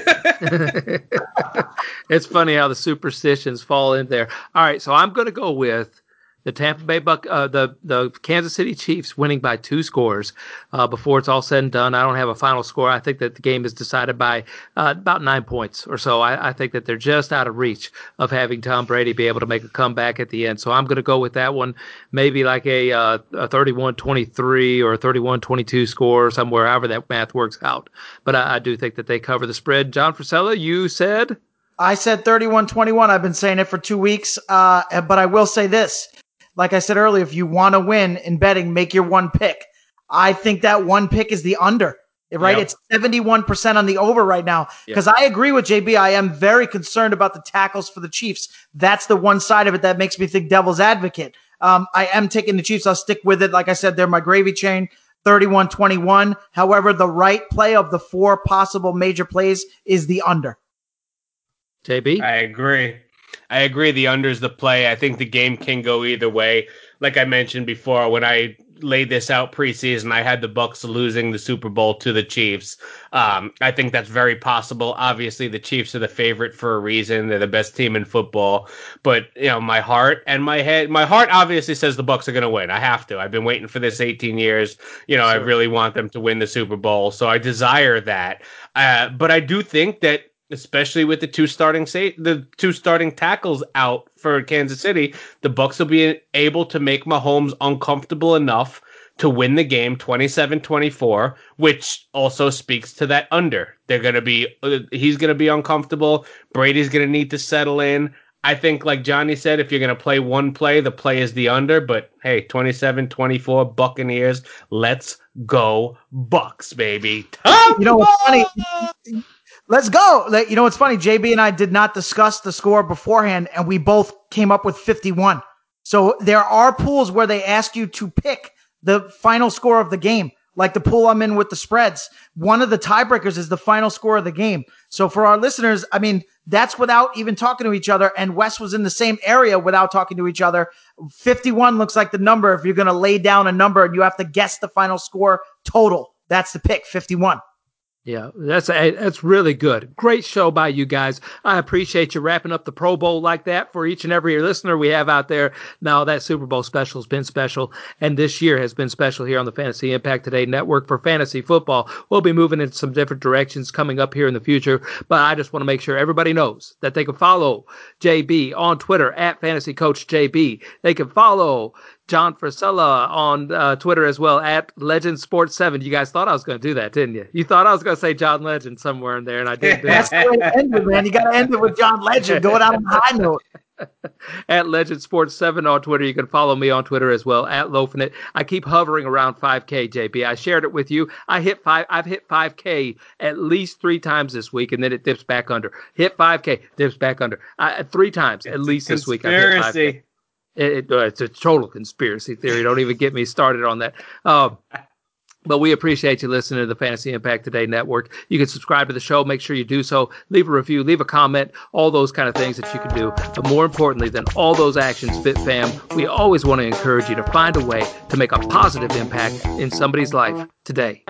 it's funny how the superstitions fall in there. All right, so I'm going to go with the Tampa Bay Buck, uh, the the Kansas City Chiefs winning by two scores uh, before it's all said and done. I don't have a final score. I think that the game is decided by uh, about nine points or so. I, I, think that they're just out of reach of having Tom Brady be able to make a comeback at the end. So I'm going to go with that one, maybe like a, uh, a 31-23 or a 31-22 score somewhere, however that math works out. But I, I do think that they cover the spread. John Frisella, you said. I said 31 21. I've been saying it for two weeks. Uh, but I will say this like I said earlier, if you want to win in betting, make your one pick. I think that one pick is the under. Right, yep. it's seventy-one percent on the over right now. Because yep. I agree with JB. I am very concerned about the tackles for the Chiefs. That's the one side of it that makes me think devil's advocate. Um, I am taking the Chiefs. I'll stick with it. Like I said, they're my gravy chain. 31 21. However, the right play of the four possible major plays is the under. JB? I agree. I agree. The under is the play. I think the game can go either way. Like I mentioned before, when I laid this out preseason, I had the Bucs losing the Super Bowl to the Chiefs. Um, I think that's very possible. Obviously, the Chiefs are the favorite for a reason. They're the best team in football. But you know, my heart and my head, my heart obviously says the Bucs are going to win. I have to. I've been waiting for this 18 years. You know, sure. I really want them to win the Super Bowl, so I desire that. Uh, but I do think that especially with the two starting say the two starting tackles out for Kansas City, the Bucs will be able to make Mahomes uncomfortable enough to win the game 27-24, which also speaks to that under. They're going to be uh, he's going to be uncomfortable, Brady's going to need to settle in. I think like Johnny said if you're going to play one play, the play is the under, but hey, 27-24 Buccaneers, let's go Bucs, baby. you know what's funny? Let's go. You know, it's funny. JB and I did not discuss the score beforehand, and we both came up with 51. So there are pools where they ask you to pick the final score of the game, like the pool I'm in with the spreads. One of the tiebreakers is the final score of the game. So for our listeners, I mean, that's without even talking to each other. And Wes was in the same area without talking to each other. 51 looks like the number if you're going to lay down a number and you have to guess the final score total. That's the pick, 51. Yeah, that's a, that's really good. Great show by you guys. I appreciate you wrapping up the Pro Bowl like that for each and every listener we have out there. Now that Super Bowl special has been special, and this year has been special here on the Fantasy Impact Today Network for fantasy football. We'll be moving in some different directions coming up here in the future, but I just want to make sure everybody knows that they can follow JB on Twitter at Fantasy Coach JB. They can follow John Frisella on uh, Twitter as well at Legend Sports Seven. You guys thought I was going to do that, didn't you? You thought I was going to say John Legend somewhere in there, and I did. That's the way to end it, man. You got to end it with John Legend. Going out on a high note. at Legend Sports 7 on Twitter. You can follow me on Twitter as well at Loafing It. I keep hovering around 5K, JB. I shared it with you. I hit five I've hit 5K at least three times this week, and then it dips back under. Hit 5K, dips back under. I, three times at least this week. I hit 5K. It, it, uh, it's a total conspiracy theory. Don't even get me started on that. Um, but we appreciate you listening to the Fantasy Impact Today Network. You can subscribe to the show. Make sure you do so. Leave a review, leave a comment, all those kind of things that you can do. But more importantly than all those actions, Fit Fam, we always want to encourage you to find a way to make a positive impact in somebody's life today.